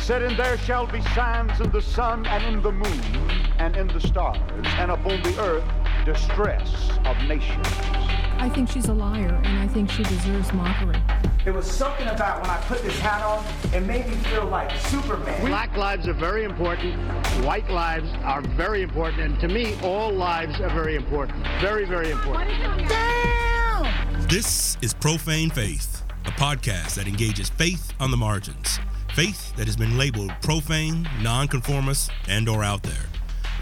He said, And there shall be signs in the sun and in the moon and in the stars, and upon the earth distress of nations. I think she's a liar, and I think she deserves mockery. There was something about when I put this hat on, it made me feel like Superman. Black lives are very important. White lives are very important. And to me, all lives are very important. Very, very important. Damn! This is Profane Faith, a podcast that engages faith on the margins. Faith that has been labeled profane, nonconformist, and or out there.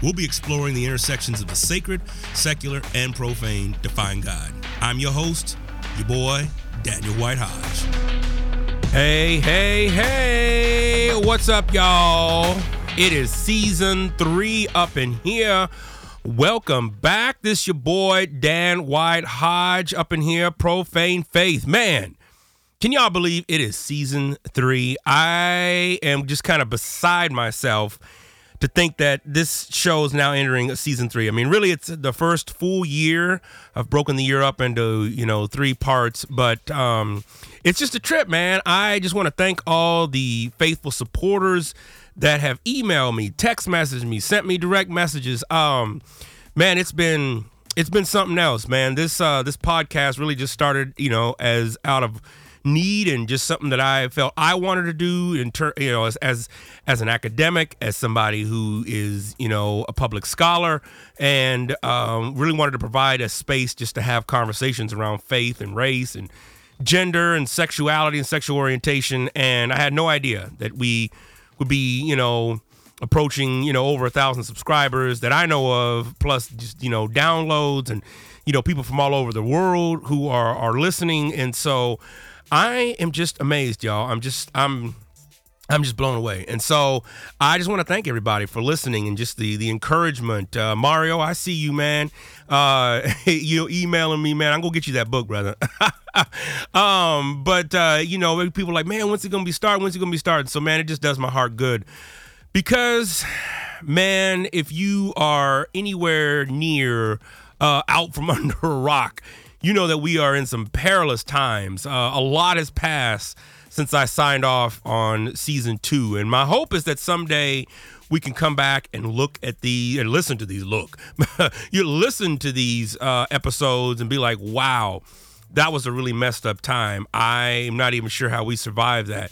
We'll be exploring the intersections of the sacred, secular, and profane to find God. I'm your host, your boy, Daniel White Hodge. Hey, hey, hey, what's up, y'all? It is season three up in here. Welcome back. This your boy, Dan White Hodge, up in here, Profane Faith. Man, can y'all believe it is season three? I am just kind of beside myself to think that this show is now entering season three. I mean, really, it's the first full year. I've broken the year up into you know three parts, but um, it's just a trip, man. I just want to thank all the faithful supporters that have emailed me, text messaged me, sent me direct messages. Um, man, it's been it's been something else, man. This uh, this podcast really just started, you know, as out of need and just something that I felt I wanted to do in turn, you know, as, as as an academic, as somebody who is, you know, a public scholar, and um, really wanted to provide a space just to have conversations around faith and race and gender and sexuality and sexual orientation. And I had no idea that we would be, you know, approaching, you know, over a thousand subscribers that I know of, plus just, you know, downloads and, you know, people from all over the world who are are listening. And so I am just amazed, y'all. I'm just I'm I'm just blown away. And so I just want to thank everybody for listening and just the the encouragement. Uh, Mario, I see you, man. Uh, you know, emailing me, man. I'm gonna get you that book, brother. um, but uh, you know, people like, man, when's it gonna be starting? When's it gonna be starting? So, man, it just does my heart good because, man, if you are anywhere near uh, out from under a rock, you know that we are in some perilous times. Uh, a lot has passed since I signed off on season two, and my hope is that someday we can come back and look at the and listen to these. Look, you listen to these uh, episodes and be like, "Wow, that was a really messed up time." I'm not even sure how we survived that.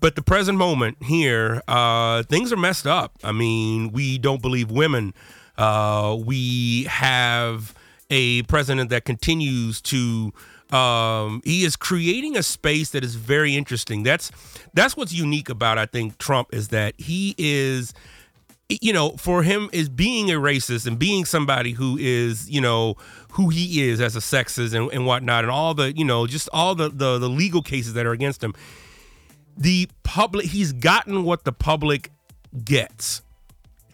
But the present moment here, uh, things are messed up. I mean, we don't believe women. Uh, we have a president that continues to um, he is creating a space that is very interesting. That's that's what's unique about I think Trump is that he is you know for him is being a racist and being somebody who is you know who he is as a sexist and, and whatnot and all the you know just all the, the the legal cases that are against him the public he's gotten what the public gets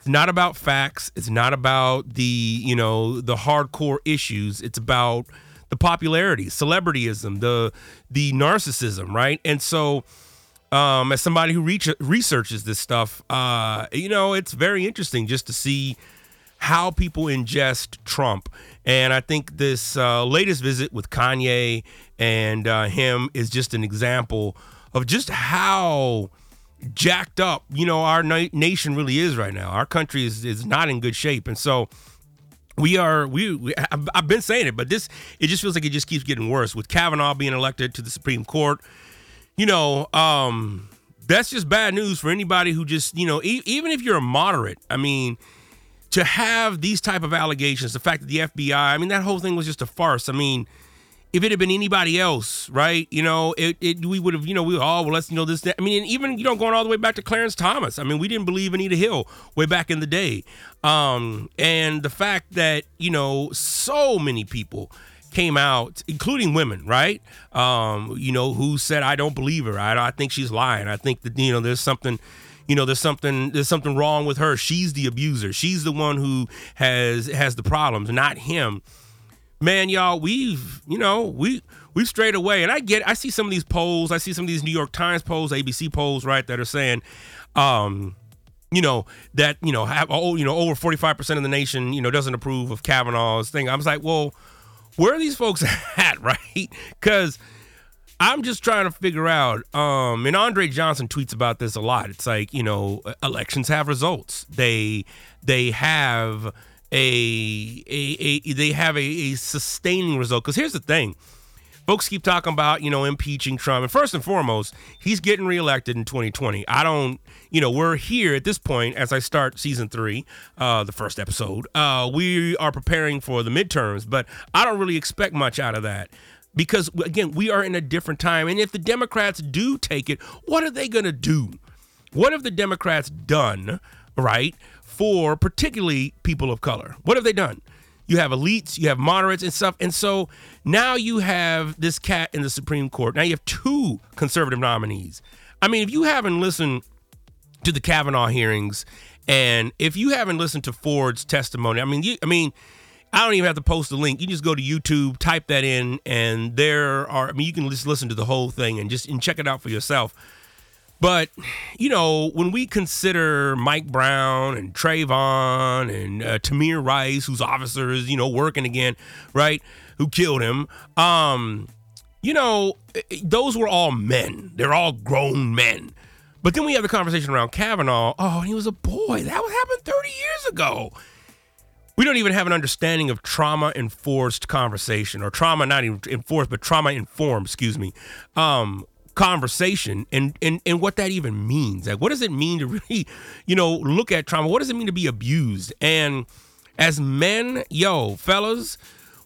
not about facts. It's not about the, you know, the hardcore issues. It's about the popularity, celebrityism, the the narcissism, right? And so um, as somebody who reach, researches this stuff, uh, you know, it's very interesting just to see how people ingest Trump. And I think this uh, latest visit with Kanye and uh, him is just an example of just how jacked up, you know, our na- nation really is right now. Our country is is not in good shape, and so we are we, we I've, I've been saying it, but this it just feels like it just keeps getting worse with Kavanaugh being elected to the Supreme Court. You know, um, that's just bad news for anybody who just you know e- even if you're a moderate. I mean. To have these type of allegations, the fact that the FBI, I mean, that whole thing was just a farce. I mean, if it had been anybody else, right? You know, it, it we would have, you know, we oh well, let's you know this. That. I mean, even you know, going all the way back to Clarence Thomas. I mean, we didn't believe Anita Hill way back in the day, um, and the fact that you know so many people came out, including women, right? Um, you know, who said I don't believe her. I, I think she's lying. I think that you know there's something you know there's something there's something wrong with her she's the abuser she's the one who has has the problems not him man, y'all, we've, you know, we we've strayed away. And I get I see some of these polls, I see some of these New York Times polls, ABC polls, right, that are saying, um, you know, that, you know, have oh, you know, over 45% of the nation, you know, doesn't approve of Kavanaugh's thing. I was like, well, where are these folks at, right? Because I'm just trying to figure out. Um, and Andre Johnson tweets about this a lot. It's like you know, elections have results. They they have a a, a they have a, a sustaining result. Because here's the thing. Folks keep talking about, you know, impeaching Trump. And first and foremost, he's getting reelected in 2020. I don't, you know, we're here at this point as I start season three, uh, the first episode. Uh, we are preparing for the midterms, but I don't really expect much out of that because again we are in a different time and if the democrats do take it what are they going to do what have the democrats done right for particularly people of color what have they done you have elites you have moderates and stuff and so now you have this cat in the supreme court now you have two conservative nominees i mean if you haven't listened to the kavanaugh hearings and if you haven't listened to ford's testimony i mean you, i mean I don't even have to post the link. You just go to YouTube, type that in, and there are. I mean, you can just listen to the whole thing and just and check it out for yourself. But you know, when we consider Mike Brown and Trayvon and uh, Tamir Rice, whose officers, you know, working again, right, who killed him, um, you know, those were all men. They're all grown men. But then we have the conversation around Kavanaugh. Oh, he was a boy. That happened 30 years ago we don't even have an understanding of trauma enforced conversation or trauma not even enforced but trauma informed excuse me um, conversation and, and and what that even means like what does it mean to really you know look at trauma what does it mean to be abused and as men yo fellas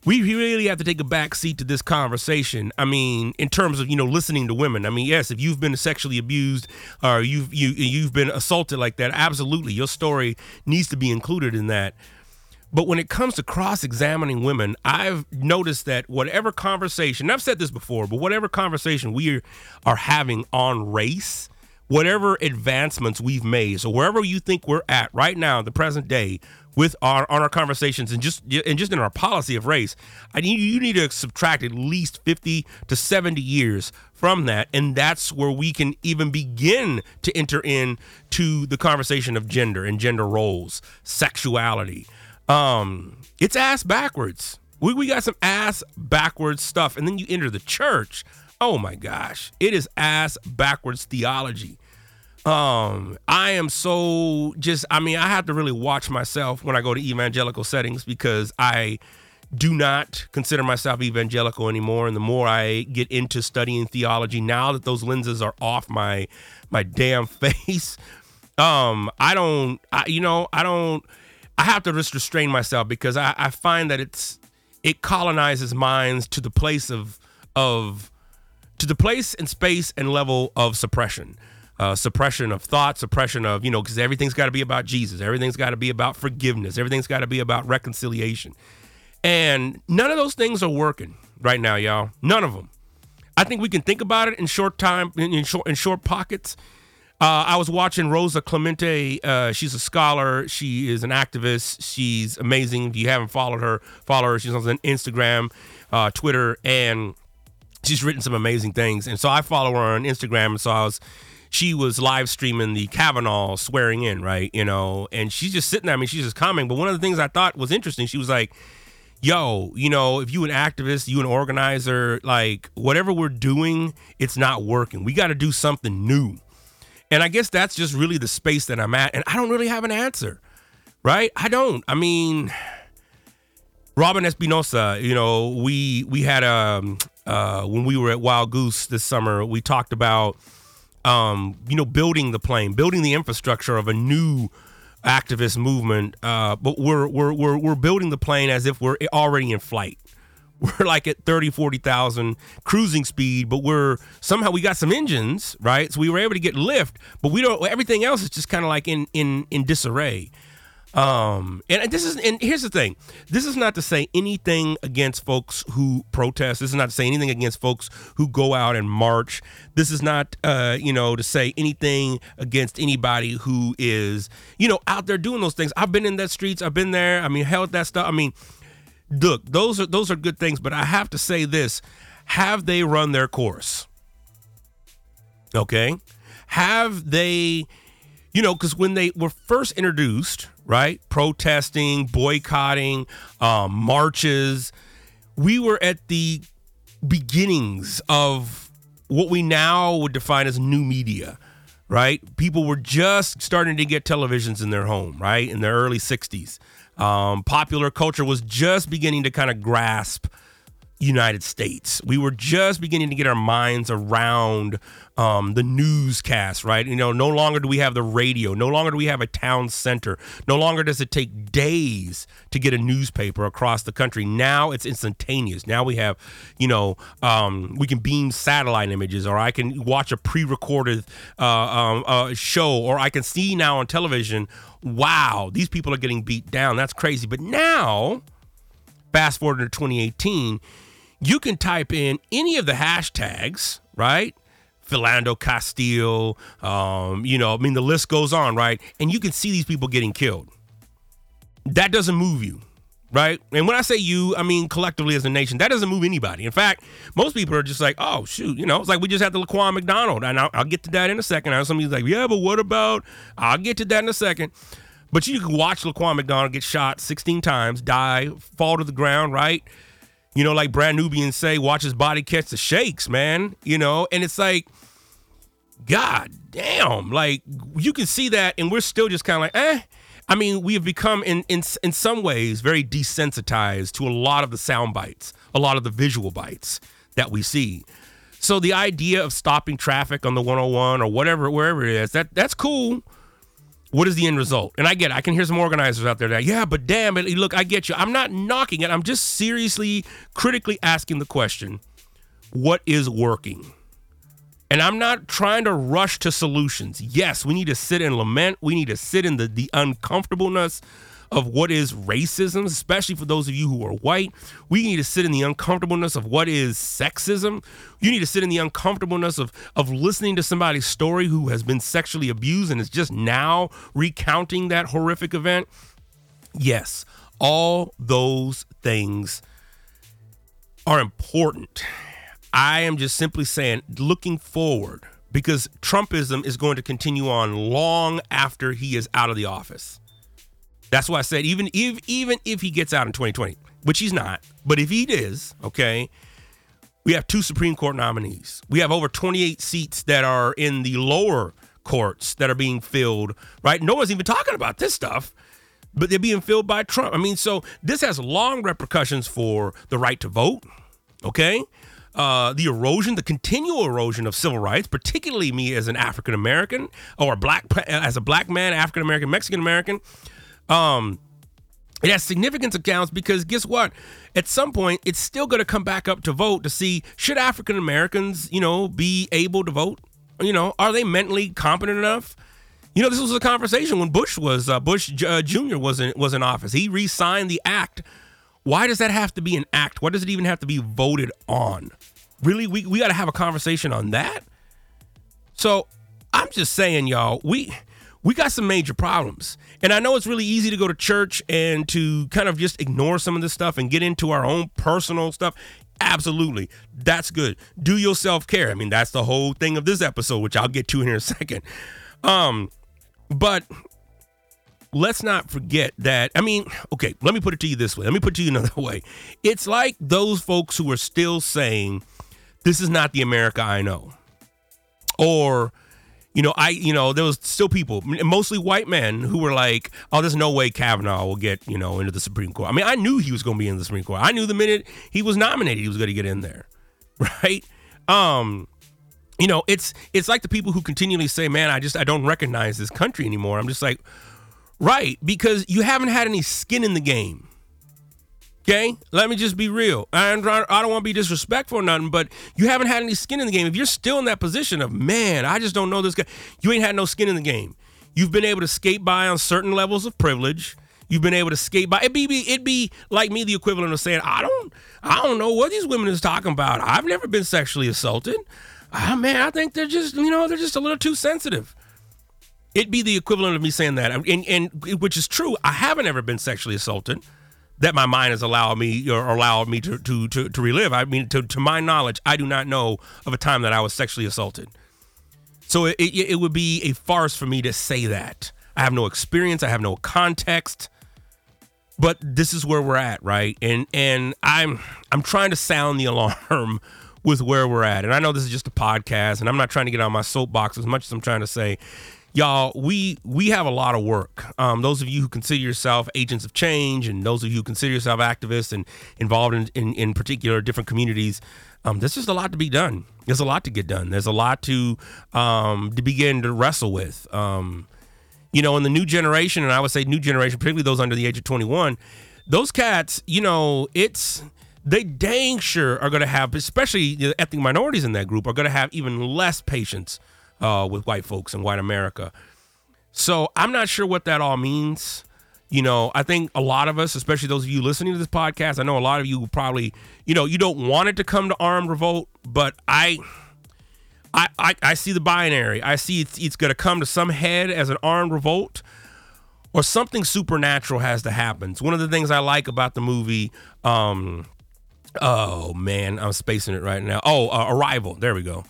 we really have to take a back seat to this conversation. I mean, in terms of you know listening to women. I mean, yes, if you've been sexually abused or you've you you've been assaulted like that, absolutely, your story needs to be included in that. But when it comes to cross examining women, I've noticed that whatever conversation, I've said this before, but whatever conversation we are having on race, whatever advancements we've made, so wherever you think we're at right now, the present day, with our on our conversations and just and just in our policy of race, I need you need to subtract at least 50 to 70 years from that and that's where we can even begin to enter in to the conversation of gender and gender roles, sexuality, um, it's ass backwards. We, we got some ass backwards stuff. And then you enter the church. Oh my gosh. It is ass backwards theology. Um, I am so just, I mean, I have to really watch myself when I go to evangelical settings because I do not consider myself evangelical anymore. And the more I get into studying theology, now that those lenses are off my my damn face, um, I don't, I, you know, I don't I have to just restrain myself because I, I find that it's it colonizes minds to the place of of to the place and space and level of suppression. Uh, suppression of thought, suppression of, you know, because everything's got to be about Jesus. Everything's got to be about forgiveness. Everything's got to be about reconciliation. And none of those things are working right now, y'all. None of them. I think we can think about it in short time, in short, in short pockets. Uh, I was watching Rosa Clemente. Uh, she's a scholar. She is an activist. She's amazing. If you haven't followed her, follow her. She's on Instagram, uh, Twitter, and she's written some amazing things. And so I follow her on Instagram. And so I was, she was live streaming the Kavanaugh swearing in, right? You know, and she's just sitting there. I mean, she's just commenting. But one of the things I thought was interesting, she was like, yo, you know, if you an activist, you an organizer, like whatever we're doing, it's not working. We got to do something new. And I guess that's just really the space that I'm at. And I don't really have an answer, right? I don't. I mean, Robyn Espinoza, you know, we we had um uh when we were at Wild Goose this summer, we talked about um, you know, building the plane, building the infrastructure of a new activist movement. Uh, but we're we're we're we're building the plane as if we're already in flight we're like at 30 40,000 cruising speed but we're somehow we got some engines right? So we were able to get lift but we don't everything else is just kind of like in in in disarray. Um and this is and here's the thing. This is not to say anything against folks who protest. This is not to say anything against folks who go out and march. This is not uh you know to say anything against anybody who is you know out there doing those things. I've been in that streets. I've been there. I mean held that stuff. I mean look, those are those are good things, but I have to say this: have they run their course? Okay, have they? You know, because when they were first introduced, right, protesting, boycotting, um, marches, we were at the beginnings of what we now would define as new media, right? People were just starting to get televisions in their home, right? In the early 60s. Um, popular culture was just beginning to kind of grasp United States. We were just beginning to get our minds around um, the newscast, right? You know, no longer do we have the radio. No longer do we have a town center. No longer does it take days to get a newspaper across the country. Now it's instantaneous. Now we have, you know, um, we can beam satellite images, or I can watch a pre-recorded uh, um, uh, show, or I can see now on television. Wow, these people are getting beat down. That's crazy. But now, fast forward to 2018 you can type in any of the hashtags, right? Philando Castile, um, you know, I mean, the list goes on, right? And you can see these people getting killed. That doesn't move you, right? And when I say you, I mean collectively as a nation. That doesn't move anybody. In fact, most people are just like, oh, shoot, you know, it's like we just had the Laquan McDonald. And I'll, I'll get to that in a second. Know somebody's like, yeah, but what about? I'll get to that in a second. But you can watch Laquan McDonald get shot 16 times, die, fall to the ground, right? You know, like Brand Nubian say, watch his body catch the shakes, man. You know, and it's like, God damn, like you can see that, and we're still just kind of like, eh. I mean, we have become in in in some ways very desensitized to a lot of the sound bites, a lot of the visual bites that we see. So the idea of stopping traffic on the 101 or whatever, wherever it is, that that's cool what is the end result? And I get it. I can hear some organizers out there that, yeah, but damn it. Look, I get you. I'm not knocking it. I'm just seriously, critically asking the question what is working? And I'm not trying to rush to solutions. Yes, we need to sit and lament. We need to sit in the, the uncomfortableness of what is racism, especially for those of you who are white. We need to sit in the uncomfortableness of what is sexism. You need to sit in the uncomfortableness of, of listening to somebody's story who has been sexually abused and is just now recounting that horrific event. Yes, all those things are important. I am just simply saying, looking forward, because Trumpism is going to continue on long after he is out of the office. That's why I said even if even if he gets out in 2020, which he's not, but if he is, okay, we have two Supreme Court nominees. We have over 28 seats that are in the lower courts that are being filled, right? No one's even talking about this stuff, but they're being filled by Trump. I mean, so this has long repercussions for the right to vote, okay? Uh, the erosion, the continual erosion of civil rights, particularly me as an African American or a black as a black man, African American, Mexican American. Um, it has significance accounts because guess what? At some point, it's still going to come back up to vote to see should African Americans, you know, be able to vote. You know, are they mentally competent enough? You know, this was a conversation when Bush was uh, Bush uh, Jr. was in was in office. He re-signed the act. Why does that have to be an act? Why does it even have to be voted on? Really, we we got to have a conversation on that. So I'm just saying, y'all, we we got some major problems. And I know it's really easy to go to church and to kind of just ignore some of this stuff and get into our own personal stuff. Absolutely. That's good. Do your self care. I mean, that's the whole thing of this episode, which I'll get to here in a second. Um, but let's not forget that. I mean, okay, let me put it to you this way. Let me put it to you another way. It's like those folks who are still saying, this is not the America I know. Or, you know, I, you know, there was still people, mostly white men, who were like, "Oh, there's no way Kavanaugh will get, you know, into the Supreme Court." I mean, I knew he was going to be in the Supreme Court. I knew the minute he was nominated, he was going to get in there, right? Um, you know, it's it's like the people who continually say, "Man, I just I don't recognize this country anymore." I'm just like, right, because you haven't had any skin in the game. Okay, let me just be real. I don't, I don't want to be disrespectful or nothing, but you haven't had any skin in the game. If you're still in that position of man, I just don't know this guy. You ain't had no skin in the game. You've been able to skate by on certain levels of privilege. You've been able to skate by. It'd be, it'd be like me, the equivalent of saying, I don't, I don't know what these women is talking about. I've never been sexually assaulted. Ah, man, I think they're just, you know, they're just a little too sensitive. It'd be the equivalent of me saying that, and, and which is true. I haven't ever been sexually assaulted that my mind has allowed me or allowed me to to to, to relive. I mean, to, to my knowledge, I do not know of a time that I was sexually assaulted. So it, it, it would be a farce for me to say that. I have no experience. I have no context. But this is where we're at, right? And and I'm I'm trying to sound the alarm with where we're at. And I know this is just a podcast, and I'm not trying to get on my soapbox as much as I'm trying to say, y'all, we we have a lot of work. Um, those of you who consider yourself agents of change, and those of you who consider yourself activists and involved in in, in particular different communities, um, there's just a lot to be done. There's a lot to get done. There's a lot to um, to begin to wrestle with. Um, you know, in the new generation, and I would say new generation, particularly those under the age of 21, those cats, you know, it's they dang sure are going to have, especially the ethnic minorities in that group, are going to have even less patience uh, with white folks and white America. So I'm not sure what that all means. You know, I think a lot of us, especially those of you listening to this podcast, I know a lot of you probably, you know, you don't want it to come to armed revolt, but I. I, I, I see the binary. I see it's, it's going to come to some head as an armed revolt, or something supernatural has to happen. It's one of the things I like about the movie um, Oh man, I'm spacing it right now. Oh, uh, Arrival. There we go.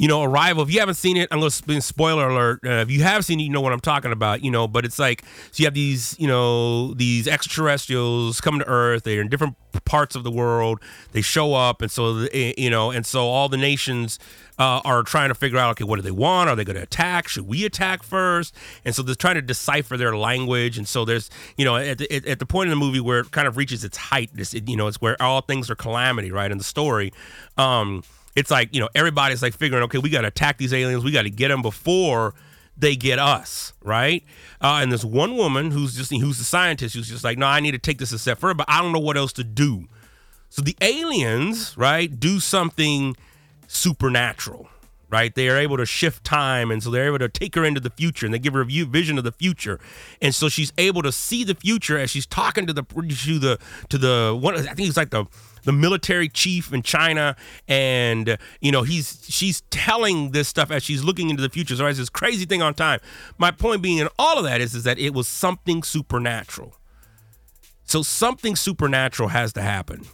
You know, Arrival. If you haven't seen it, I'm going to spoiler alert. Uh, if you have seen it, you know what I'm talking about. You know, but it's like so you have these, you know, these extraterrestrials come to Earth. They're in different parts of the world. They show up, and so eh, you know, and so all the nations uh, are trying to figure out, okay, what do they want? Are they going to attack? Should we attack first? And so they're trying to decipher their language. And so there's, you know, at the, at the point in the movie where it kind of reaches its height, this, you know, it's where all things are calamity, right? In the story, um, it's like, you know, everybody's like figuring, okay, we got to attack these aliens. We got to get them before they get us, right? Uh, and there's one woman who's just who's the scientist who's just like, no, I need to take this a step further, but I don't know what else to do. So the aliens, right, do something supernatural, right? They are able to shift time, and so they're able to take her into the future, and they give her a view vision of the future, and so she's able to see the future as she's talking to the to the to the one. I think it's like the the military chief in China, and you know he's she's telling this stuff as she's looking into the future. So it's this crazy thing on time. My point being in all of that is is that it was something supernatural. So something supernatural has to happen.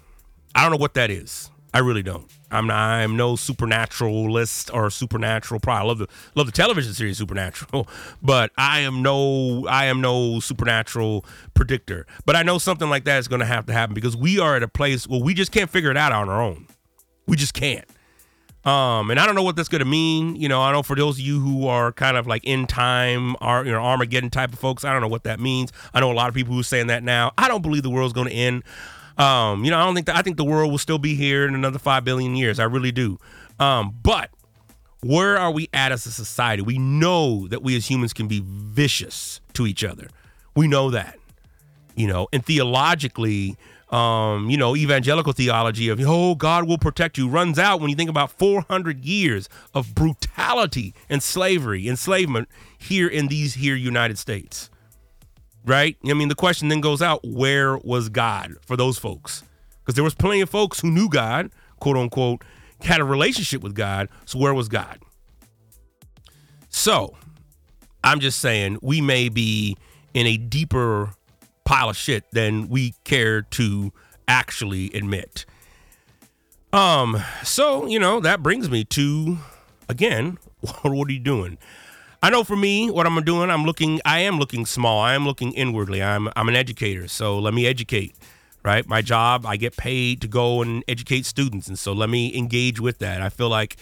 I don't know what that is. I really don't. I'm not, I'm no supernaturalist or supernatural. Probably I love the love the television series Supernatural, but I am no I am no supernatural predictor. But I know something like that is going to have to happen because we are at a place where we just can't figure it out on our own. We just can't. Um, and I don't know what that's going to mean. You know, I know for those of you who are kind of like in time, are you know Armageddon type of folks. I don't know what that means. I know a lot of people who are saying that now. I don't believe the world's going to end. Um, you know, I don't think that I think the world will still be here in another five billion years. I really do. Um, but where are we at as a society? We know that we as humans can be vicious to each other. We know that. You know, and theologically, um, you know, evangelical theology of oh God will protect you runs out when you think about 400 years of brutality and slavery, enslavement here in these here United States right? I mean, the question then goes out: Where was God for those folks? Because there was plenty of folks who knew God, quote unquote, had a relationship with God. So where was God? So I'm just saying we may be in a deeper pile of shit than we care to actually admit. Um, so you know that brings me to again, what are you doing? I know for me, what I'm doing, I'm looking, I am looking small. I am looking inwardly. I'm, I'm an educator, so let me educate. Right, my job, I get paid to go and educate students, and so let me engage with that. I feel like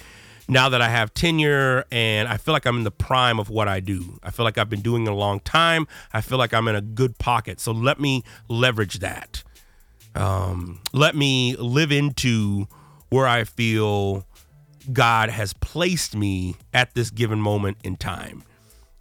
now that I have tenure and I feel like I'm in the prime of what I do. I feel like I've been doing it a long time. I feel like I'm in a good pocket. So let me leverage that. Um, let me live into where I feel God has placed me at this given moment in time.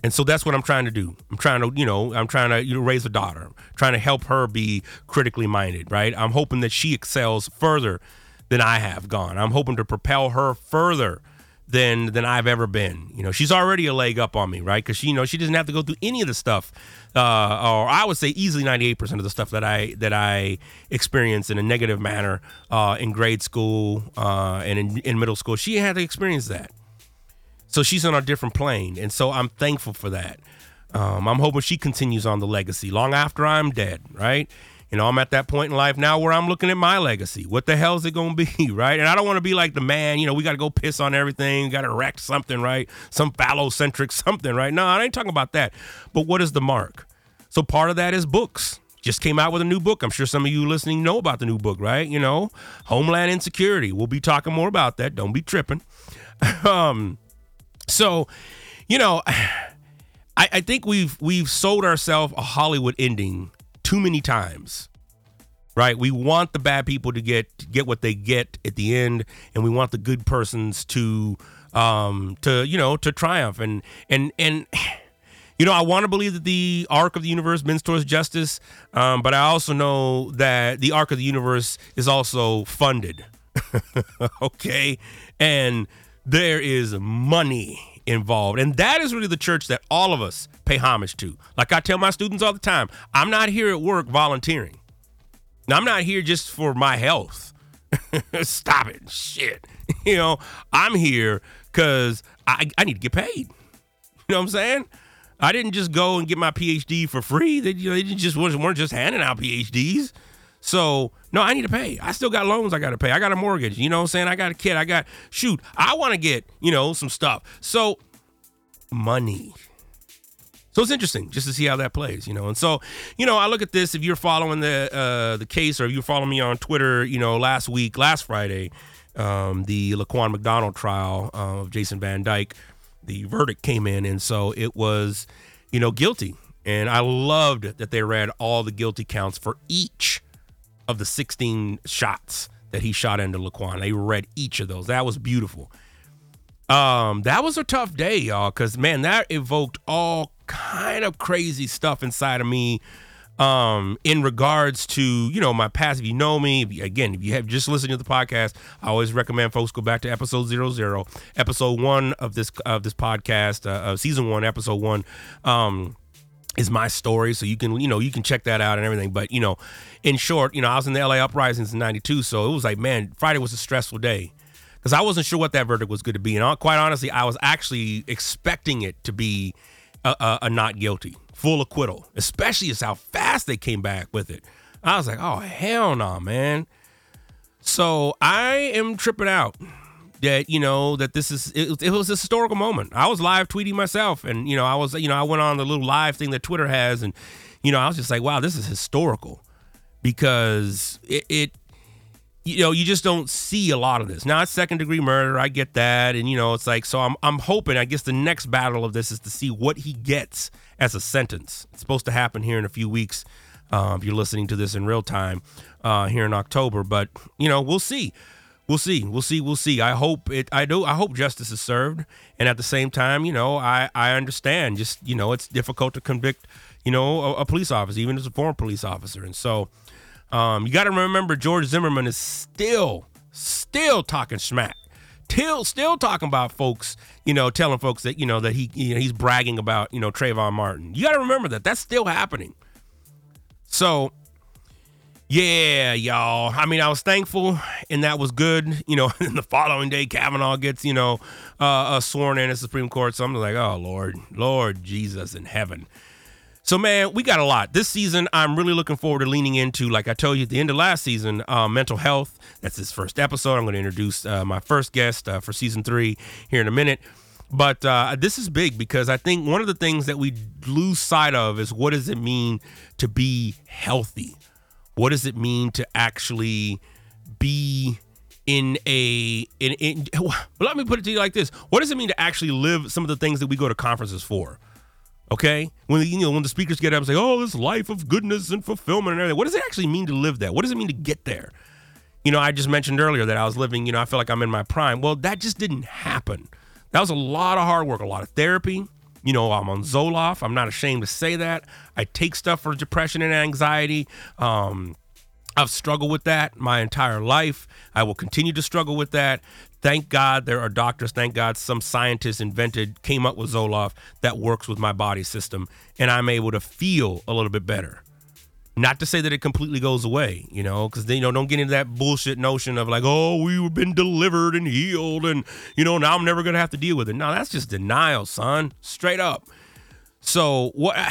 And so that's what I'm trying to do. I'm trying to, you know, I'm trying to you know, raise a daughter, I'm trying to help her be critically minded, right? I'm hoping that she excels further than I have gone. I'm hoping to propel her further than than I've ever been. You know, she's already a leg up on me, right? Because she, you know, she doesn't have to go through any of the stuff, uh, or I would say easily ninety eight percent of the stuff that I that I experienced in a negative manner uh, in grade school uh, and in, in middle school. She had to experience that, so she's on a different plane, and so I'm thankful for that. Um, I'm hoping she continues on the legacy long after I'm dead, right? You know, I'm at that point in life now where I'm looking at my legacy. What the hell is it going to be, right? And I don't want to be like the man, you know, we got to go piss on everything, got to erect something, right? Some phallocentric something, right? No, I ain't talking about that. But what is the mark? So part of that is books. just came out with a new book. I'm sure some of you listening know about the new book, right? You know, Homeland Insecurity. We'll be talking more about that. Don't be tripping. um, so, you know, I, I think we've we've sold ourselves a Hollywood ending too many times. Right? We want the bad people to get to get what they get at the end, and we want the good persons to um to you know to triumph and and and you know, I want to believe that the arc of the universe bends towards justice, um, but I also know that the arc of the universe is also funded. okay, and there is money involved, and that is really the church that all of us pay homage to. Like I tell my students all the time, I'm not here at work volunteering. Now, I'm not here just for my health. Stop it, shit. You know, I'm here because I, I need to get paid. You know what I'm saying? I didn't just go and get my PhD for free. They, you know, they just weren't just handing out PhDs. So no, I need to pay. I still got loans I got to pay. I got a mortgage. You know what I'm saying? I got a kid. I got shoot. I want to get you know some stuff. So money. So it's interesting just to see how that plays, you know. And so, you know, I look at this. If you're following the uh, the case, or if you follow me on Twitter, you know, last week, last Friday, um, the Laquan McDonald trial uh, of Jason Van Dyke the verdict came in, and so it was, you know, guilty. And I loved that they read all the guilty counts for each of the 16 shots that he shot into Laquan. They read each of those. That was beautiful. Um, that was a tough day, y'all, because man, that evoked all kind of crazy stuff inside of me um, in regards to you know my past. If you know me, if you, again, if you have just listened to the podcast, I always recommend folks go back to episode zero zero, episode one of this of this podcast, uh, of season one, episode one. Um, is my story so you can you know you can check that out and everything but you know in short you know i was in the la uprisings in 92 so it was like man friday was a stressful day because i wasn't sure what that verdict was going to be and quite honestly i was actually expecting it to be a, a, a not guilty full acquittal, especially as how fast they came back with it. I was like, oh, hell no, man. So I am tripping out that, you know, that this is, it, it was a historical moment. I was live tweeting myself and, you know, I was, you know, I went on the little live thing that Twitter has and, you know, I was just like, wow, this is historical because it, it you know, you just don't see a lot of this. Now it's second degree murder. I get that, and you know, it's like so. I'm I'm hoping. I guess the next battle of this is to see what he gets as a sentence. It's supposed to happen here in a few weeks. Uh, if you're listening to this in real time uh, here in October, but you know, we'll see. We'll see. We'll see. We'll see. I hope it. I do. I hope justice is served, and at the same time, you know, I I understand. Just you know, it's difficult to convict, you know, a, a police officer, even as a former police officer, and so. Um, you got to remember George Zimmerman is still, still talking smack. Still, still talking about folks, you know, telling folks that you know that he, you know, he's bragging about, you know, Trayvon Martin. You got to remember that that's still happening. So, yeah, y'all. I mean, I was thankful, and that was good. You know, and the following day, Kavanaugh gets, you know, uh, uh, sworn in at Supreme Court. So I'm like, oh Lord, Lord Jesus in heaven. So, man, we got a lot. This season, I'm really looking forward to leaning into, like I told you at the end of last season, uh, mental health. That's this first episode. I'm going to introduce uh, my first guest uh, for season three here in a minute. But uh, this is big because I think one of the things that we lose sight of is what does it mean to be healthy? What does it mean to actually be in a in, in well, let me put it to you like this what does it mean to actually live some of the things that we go to conferences for Okay, when you know when the speakers get up and say, "Oh, this life of goodness and fulfillment and everything," what does it actually mean to live that? What does it mean to get there? You know, I just mentioned earlier that I was living. You know, I feel like I'm in my prime. Well, that just didn't happen. That was a lot of hard work, a lot of therapy. You know, I'm on Zoloft. I'm not ashamed to say that. I take stuff for depression and anxiety. Um, I've struggled with that my entire life. I will continue to struggle with that. Thank God there are doctors. Thank God some scientists invented, came up with Zoloft that works with my body system, and I'm able to feel a little bit better. Not to say that it completely goes away, you know, because you know don't get into that bullshit notion of like, oh, we've been delivered and healed, and you know now I'm never gonna have to deal with it. No, that's just denial, son, straight up. So what?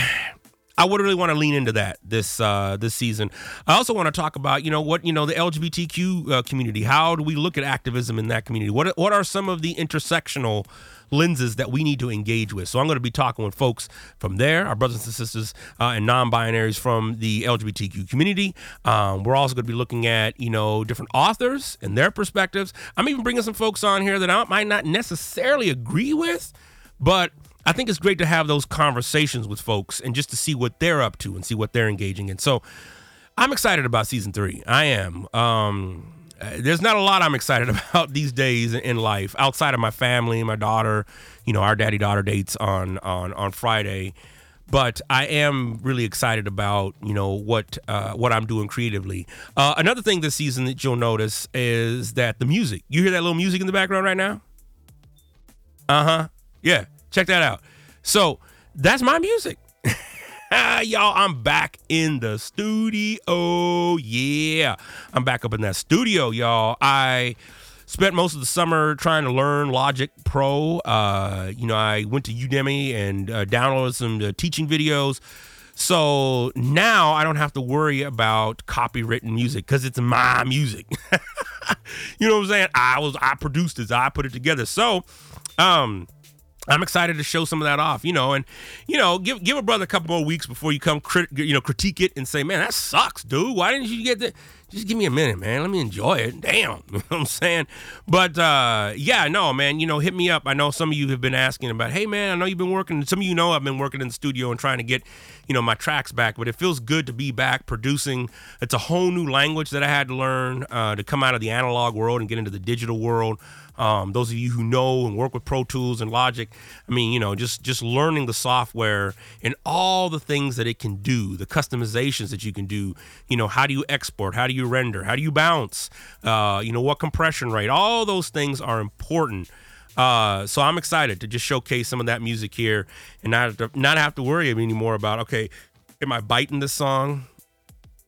I would really want to lean into that this uh, this season. I also want to talk about you know what you know the LGBTQ uh, community. How do we look at activism in that community? What what are some of the intersectional lenses that we need to engage with? So I'm going to be talking with folks from there, our brothers and sisters uh, and non-binaries from the LGBTQ community. Um, we're also going to be looking at you know different authors and their perspectives. I'm even bringing some folks on here that I might not necessarily agree with, but I think it's great to have those conversations with folks and just to see what they're up to and see what they're engaging in. So I'm excited about season three. I am. Um, there's not a lot I'm excited about these days in life outside of my family my daughter. You know, our daddy daughter dates on on on Friday, but I am really excited about you know what uh, what I'm doing creatively. Uh, another thing this season that you'll notice is that the music. You hear that little music in the background right now? Uh huh. Yeah. Check that out. So that's my music. Y'all, I'm back in the studio. Yeah, I'm back up in that studio, y'all. I spent most of the summer trying to learn Logic Pro. Uh, you know, I went to Udemy and uh, downloaded some uh, teaching videos. So now I don't have to worry about copywritten music because it's my music. you know what I'm saying? I was I produced this, I put it together. So, um, I'm excited to show some of that off, you know, and you know, give give a brother a couple more weeks before you come, crit, you know, critique it and say, man, that sucks, dude. Why didn't you get that? Just give me a minute, man. Let me enjoy it. Damn, you know what I'm saying. But uh, yeah, no, man. You know, hit me up. I know some of you have been asking about, hey, man, I know you've been working. Some of you know I've been working in the studio and trying to get, you know, my tracks back. But it feels good to be back producing. It's a whole new language that I had to learn uh, to come out of the analog world and get into the digital world. Um, those of you who know and work with Pro Tools and Logic, I mean, you know, just just learning the software and all the things that it can do, the customizations that you can do. You know, how do you export? How do you render? How do you bounce? Uh, you know, what compression rate? All those things are important. Uh, so I'm excited to just showcase some of that music here and not not have to worry anymore about okay, am I biting this song?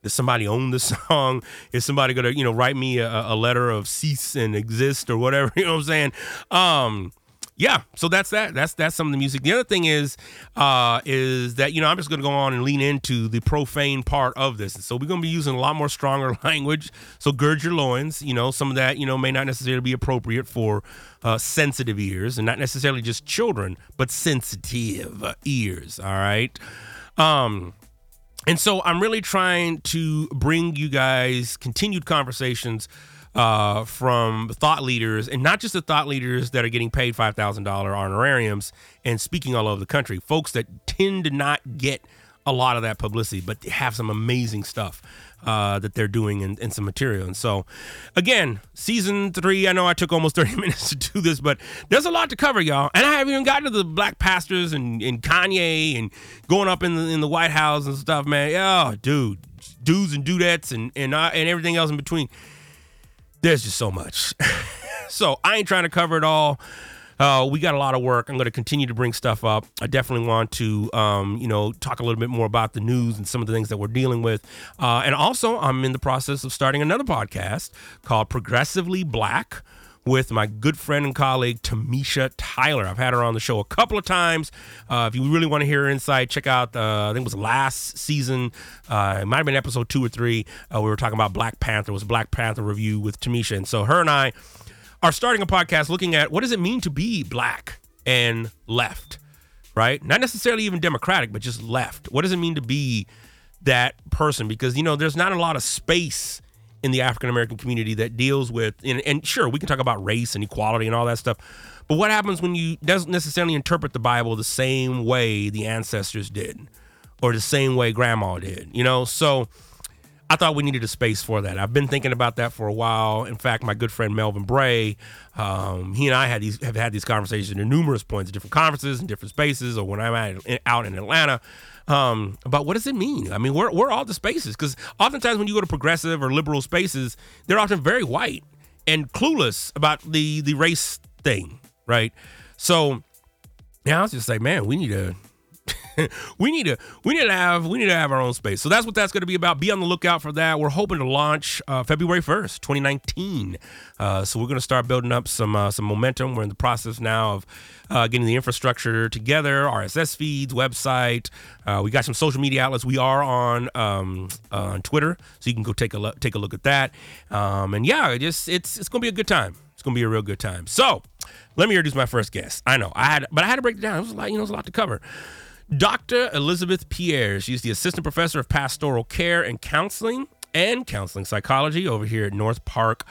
Does somebody own the song? Is somebody gonna, you know, write me a, a letter of cease and exist or whatever? You know what I'm saying? Um, yeah, so that's that. That's that's some of the music. The other thing is, uh, is that you know I'm just gonna go on and lean into the profane part of this. So we're gonna be using a lot more stronger language. So gird your loins. You know, some of that you know may not necessarily be appropriate for uh, sensitive ears, and not necessarily just children, but sensitive ears. All right. Um, and so I'm really trying to bring you guys continued conversations uh, from thought leaders, and not just the thought leaders that are getting paid $5,000 honorariums and speaking all over the country, folks that tend to not get a lot of that publicity, but have some amazing stuff uh, that they're doing in, in, some material. And so, again, season three, I know I took almost 30 minutes to do this, but there's a lot to cover, y'all. And I haven't even gotten to the black pastors and, and Kanye and going up in the, in the White House and stuff, man. Oh, dude, dudes and dudettes and, and, uh, and everything else in between. There's just so much. so I ain't trying to cover it all. Uh, we got a lot of work. I'm going to continue to bring stuff up. I definitely want to, um, you know, talk a little bit more about the news and some of the things that we're dealing with. Uh, and also, I'm in the process of starting another podcast called Progressively Black with my good friend and colleague Tamisha Tyler. I've had her on the show a couple of times. Uh, if you really want to hear her insight, check out. Uh, I think it was last season. Uh, it might have been episode two or three. Uh, we were talking about Black Panther. It was Black Panther review with Tamisha, and so her and I are starting a podcast looking at what does it mean to be black and left, right? Not necessarily even democratic, but just left. What does it mean to be that person? Because, you know, there's not a lot of space in the African American community that deals with, and, and, sure, we can talk about race and equality and all that stuff. But what happens when you doesn't necessarily interpret the Bible the same way the ancestors did or the same way grandma did, you know? So, I thought we needed a space for that. I've been thinking about that for a while. In fact, my good friend Melvin Bray, um, he and I had these have had these conversations at numerous points, at different conferences and different spaces, or when I'm out in Atlanta. Um, about what does it mean? I mean, we're, we're all the spaces because oftentimes when you go to progressive or liberal spaces, they're often very white and clueless about the the race thing, right? So now I was just like, man, we need to we need to we need to have we need to have our own space. So that's what that's going to be about. Be on the lookout for that. We're hoping to launch uh, February first, 2019. Uh, so we're going to start building up some uh, some momentum. We're in the process now of uh, getting the infrastructure together, RSS feeds, website. Uh, we got some social media outlets. We are on um, on Twitter, so you can go take a look take a look at that. Um, and yeah, it just it's it's going to be a good time. It's going to be a real good time. So let me introduce my first guest. I know I had, but I had to break it down. It was a lot, you know, it was a lot to cover. Dr. Elizabeth Pierre. She's the assistant professor of pastoral care and counseling and counseling psychology over here at North Park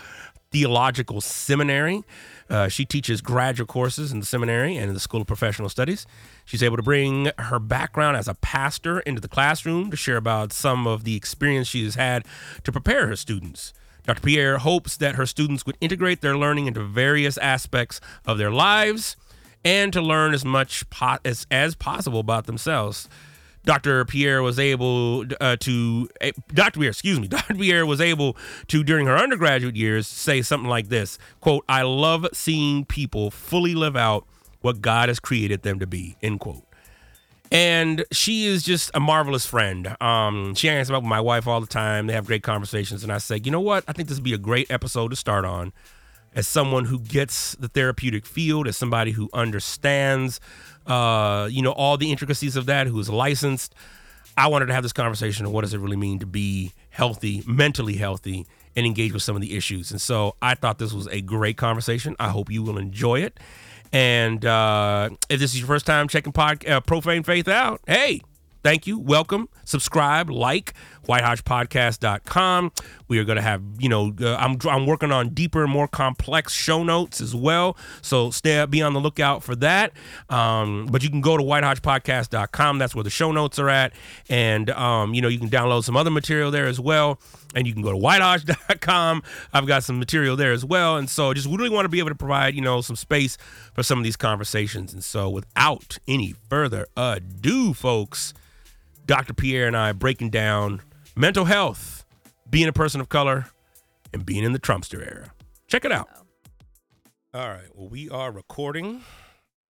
Theological Seminary. Uh, she teaches graduate courses in the seminary and in the School of Professional Studies. She's able to bring her background as a pastor into the classroom to share about some of the experience she has had to prepare her students. Dr. Pierre hopes that her students would integrate their learning into various aspects of their lives and to learn as much po- as, as possible about themselves. Dr. Pierre was able uh, to, uh, Dr. Pierre, excuse me, Dr. Pierre was able to, during her undergraduate years, say something like this quote, I love seeing people fully live out what God has created them to be, end quote. And she is just a marvelous friend. Um, she hangs out with my wife all the time. They have great conversations. And I say, you know what? I think this would be a great episode to start on as someone who gets the therapeutic field, as somebody who understands, uh, you know, all the intricacies of that, who is licensed. I wanted to have this conversation of what does it really mean to be healthy, mentally healthy, and engage with some of the issues. And so I thought this was a great conversation. I hope you will enjoy it. And uh, if this is your first time checking pod, uh, Profane Faith out, hey, thank you. Welcome. Subscribe, like whitehodgepodcast.com. We are going to have, you know, uh, I'm, I'm working on deeper, and more complex show notes as well. So stay, be on the lookout for that. Um, but you can go to whitehodgepodcast.com. That's where the show notes are at. And, um, you know, you can download some other material there as well. And you can go to whitehodge.com. I've got some material there as well. And so just really want to be able to provide, you know, some space for some of these conversations. And so without any further ado, folks, Dr. Pierre and I breaking down mental health, being a person of color, and being in the Trumpster era. Check it out. All right. Well, we are recording.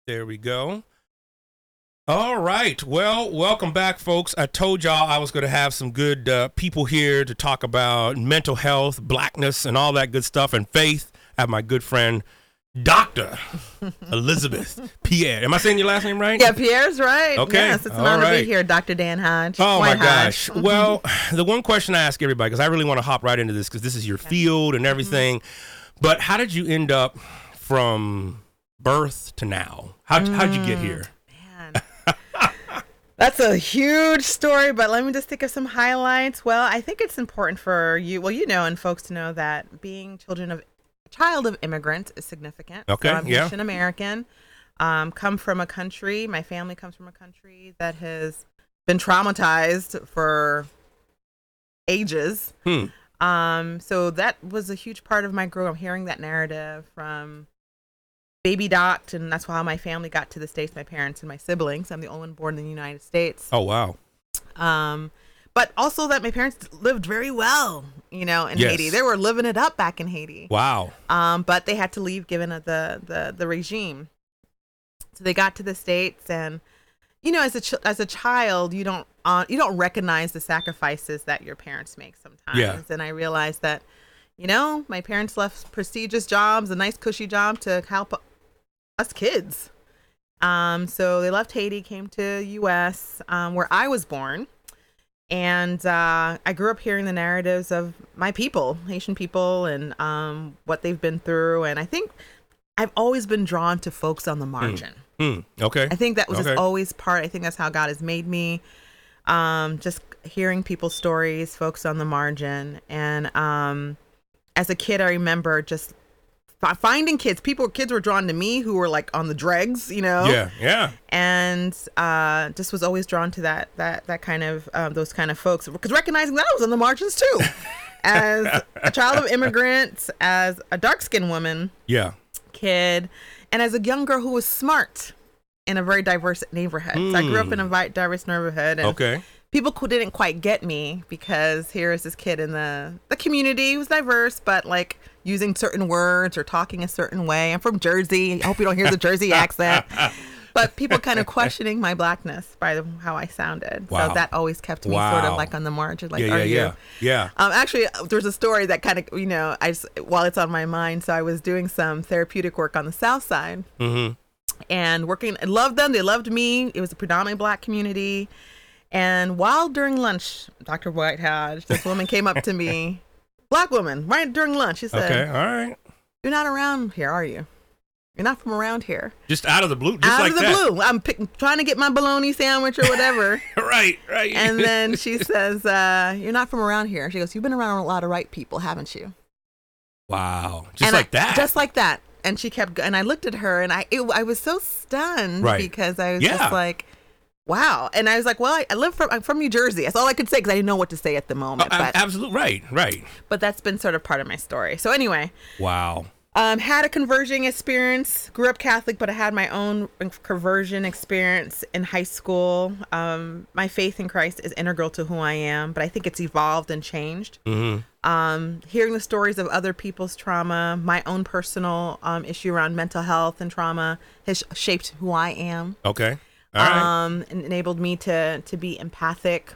There we go. All right. Well, welcome back, folks. I told y'all I was going to have some good uh, people here to talk about mental health, blackness, and all that good stuff, and faith. I have my good friend, Dr. Elizabeth Pierre. Am I saying your last name right? Yeah, Pierre's right. Okay. Yes, it's an honor to be here, Dr. Dan Hodge. Oh White my gosh. Well, the one question I ask everybody, because I really want to hop right into this, because this is your field and mm-hmm. everything. But how did you end up from birth to now? How how'd you get mm, here? Man. That's a huge story, but let me just think of some highlights. Well, I think it's important for you, well, you know, and folks to know that being children of child of immigrants is significant. Okay, so I'm yeah. Haitian American. Um, come from a country. My family comes from a country that has been traumatized for ages. Hmm. Um, so that was a huge part of my growth. I'm hearing that narrative from Baby Doc, and that's how my family got to the States, my parents and my siblings. I'm the only one born in the United States. Oh wow. Um, but also that my parents lived very well, you know, in Yes. Haiti. They were living it up back in Haiti. Wow. Um, but they had to leave given the, the, the regime. So they got to the States and, you know, as a, ch- as a child, you don't, uh, you don't recognize the sacrifices that your parents make sometimes. Yeah. And I realized that, you know, my parents left prestigious jobs, a nice cushy job to help us kids. Um, so they left Haiti, came to U.S., um, where I was born, and uh, I grew up hearing the narratives of my people, Haitian people, and um, what they've been through. And I think I've always been drawn to folks on the margin. Hmm. Okay. I think that was Okay. just always part. I think that's how God has made me. Um, just hearing people's stories, folks on the margin, and um, as a kid, I remember just fi- finding kids. People, kids were drawn to me who were like on the dregs, you know. Yeah. Yeah. And uh, just was always drawn to that that that kind of um, those kind of folks because recognizing that I was on the margins too, as a child of immigrants, as a dark skinned woman Yeah. kid and as a young girl who was smart in a very diverse neighborhood. So I grew up in a vi- diverse neighborhood. And Okay. People who didn't quite get me because here is this kid in the, the community who's diverse, but like using certain words or talking a certain way. I'm from Jersey. I hope you don't hear the Jersey accent. but people kind of questioning my blackness by the, how I sounded. Wow. So that always kept me sort of like on the margin. Like, yeah, are yeah, you? yeah, yeah. Um, actually, there's a story that kind of, you know, I just, while it's on my mind. So I was doing some therapeutic work on the South Side Mm-hmm. and working. I loved them. They loved me. It was a predominantly black community. And while during lunch, Dr. White Hodge, this woman came up to me, black woman, right during lunch. She said, Okay, all right. "You're not around here, are you? You're not from around here." Just out of the blue, just Out like of the that. blue, I'm pick, trying to get my bologna sandwich or whatever. right, right. and then she says, uh, "You're not from around here." She goes, "You've been around a lot of right people, haven't you?" wow, just And like I- that. Just like that. And she kept, go- and I looked at her, and I, it, I was so stunned Right. because I was Yeah. just like, "Wow!" And I was like, "Well, I, I live from, I'm from New Jersey." That's all I could say because I didn't know what to say at the moment. Uh, but, absolutely right, right. but that's been sort of part of my story. So anyway, Wow. um, had a conversion experience. Grew up Catholic, but I had my own conversion experience in high school. Um, my faith in Christ is integral to who I am, but I think it's evolved and changed. Mm-hmm. Um, hearing the stories of other people's trauma, my own personal um, issue around mental health and trauma has shaped who I am. Okay. Right. Um, enabled me to to be empathic.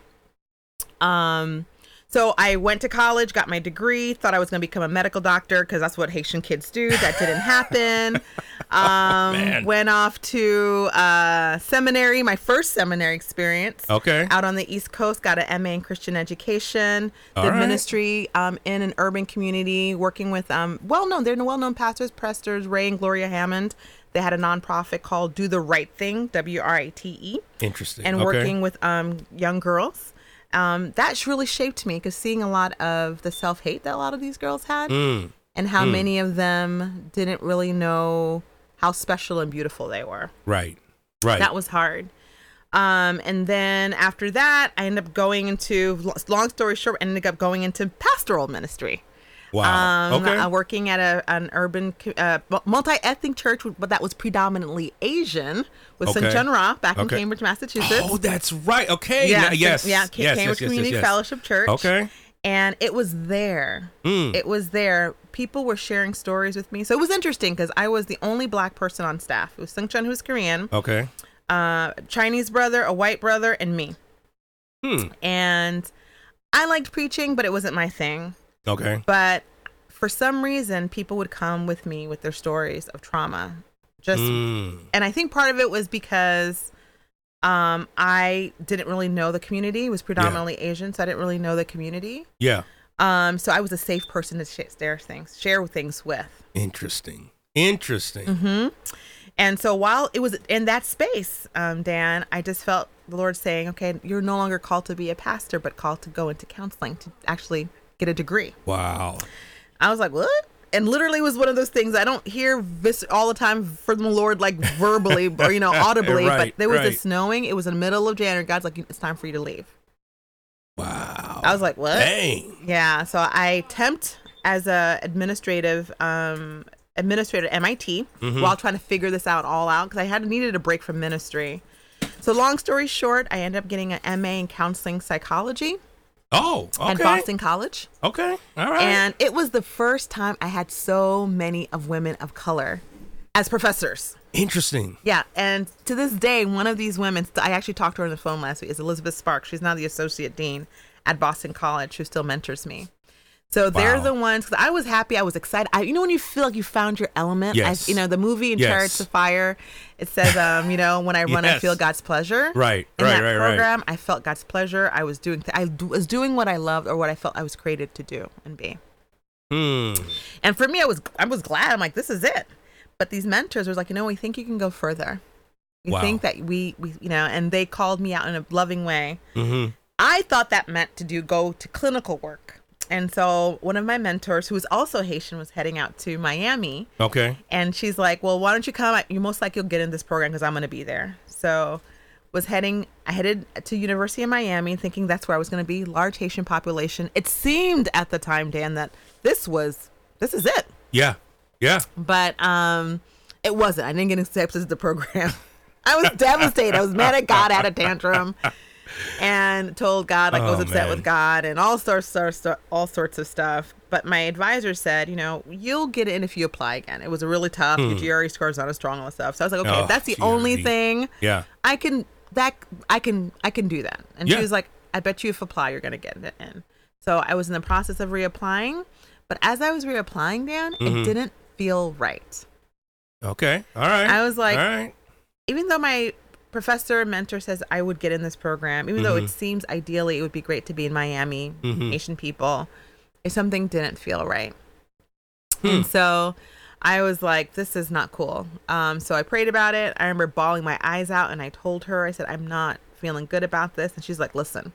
Um, so I went to college, got my degree, thought I was going to become a medical doctor because that's what Haitian kids do. That didn't happen. um, Man. went off to uh, seminary, my first seminary experience. Okay. Out on the East Coast, got an MA in Christian education. All Did right. ministry um, in an urban community, working with um, well-known. They're well-known pastors, pastors Ray and Gloria Hammond. They had a nonprofit called Do the Right Thing, W R I T E Interesting. and okay. working with um, young girls. Um, that's really shaped me because seeing a lot of the self hate that a lot of these girls had, Mm. and how many of them didn't really know how special and beautiful they were. Right. Right. That was hard. Um, and then after that, I ended up going into long story short, I ended up going into pastoral ministry. Wow. Um, okay. uh, working at a an urban uh, multi-ethnic church, but that was predominantly Asian, with Okay. Rah back in Cambridge, Massachusetts. oh, that's right. Okay. Yeah, now- yes. yeah, yes. Ca- yes, Cambridge yes, yes, Community yes. Fellowship Church. Okay. And it was there. Mm. It was there. People were sharing stories with me. So it was interesting because I was the only black person on staff. It was Soong-Chan, who was Korean, Okay. uh, Chinese brother, a white brother, and me. Hmm. And I liked preaching, but it wasn't my thing. Okay. But for some reason, people would come with me with their stories of trauma. Just Mm. and I think part of it was because um, I didn't really know the community. It was predominantly Asian, so I didn't really know the community. Yeah. Um, so I was a safe person to sh- share things, share things with. Interesting. Interesting. Mm-hmm. And so while it was in that space, um, Dan, I just felt the Lord saying, "Okay, you're no longer called to be a pastor, but called to go into counseling to actually get a degree." Wow. I was like, "What?" And literally was one of those things I don't hear this all the time from the Lord, like verbally or you know audibly. Right, but there was right. this knowing. It was in the middle of January. God's like, "It's time for you to leave." Wow. I was like, "What?" Dang. Yeah, so I temped as a administrative um administrator at MIT Mm-hmm. while trying to figure this out all out because I had needed a break from ministry. So long story short, I ended up getting an MA in counseling psychology Oh. Okay. at Boston College. Okay. All right. And it was the first time I had so many of women of color as professors. Interesting. Yeah, and to this day, one of these women, I actually talked to her on the phone last week, is Elizabeth Sparks. She's now the associate dean at Boston College, who still mentors me. So they're Wow. the ones. Cause I was happy. I was excited. I, you know when you feel like you found your element. Yes. As, you know the movie in Yes. Chariots of Fire. It says, um, you know, when I run, I feel God's pleasure. Right, In right, that right, right. program, I felt God's pleasure. I was doing. Th- I d- was doing what I loved or what I felt I was created to do and be. Hmm. And for me, I was I was glad. I'm like, this is it. But these mentors was like, you know, we think you can go further. We Wow. think that we, we, you know, and they called me out in a loving way. Mm-hmm. I thought that meant to do go to clinical work. And so one of my mentors, who was also Haitian, was heading out to Miami. Okay. And she's like, well, why don't you come? You most likely you'll get in this program because I'm going to be there. So was heading, I headed to University of Miami thinking that's where I was going to be, large Haitian population. It seemed at the time, Dan, that this was, this is it Yeah. Yeah. but um it wasn't i didn't get accepted to the program i was devastated i was mad at god I had a tantrum and told God like I was Oh, upset man. with God and all sorts, sorts, all sorts of stuff. But my advisor said, you know, you'll get in if you apply again. It was a really tough. Your GRE score is not as strong and stuff. So I was like, okay. Oh, if that's the only thing Yeah. I can that I can I can do that. And Yeah. she was like, I bet you if apply, you're gonna get it in. So I was in the process of reapplying, but as I was reapplying, Dan, Mm-hmm. it didn't feel right. Okay. All right. I was like- all right. Even though my professor and mentor says I would get in this program, even though Mm-hmm. it seems ideally it would be great to be in Miami, Asian people, if something didn't feel right. Hmm. And so I was like, this is not cool. Um, so I prayed about it. I remember bawling my eyes out and I told her, I said, I'm not feeling good about this. And she's like, listen,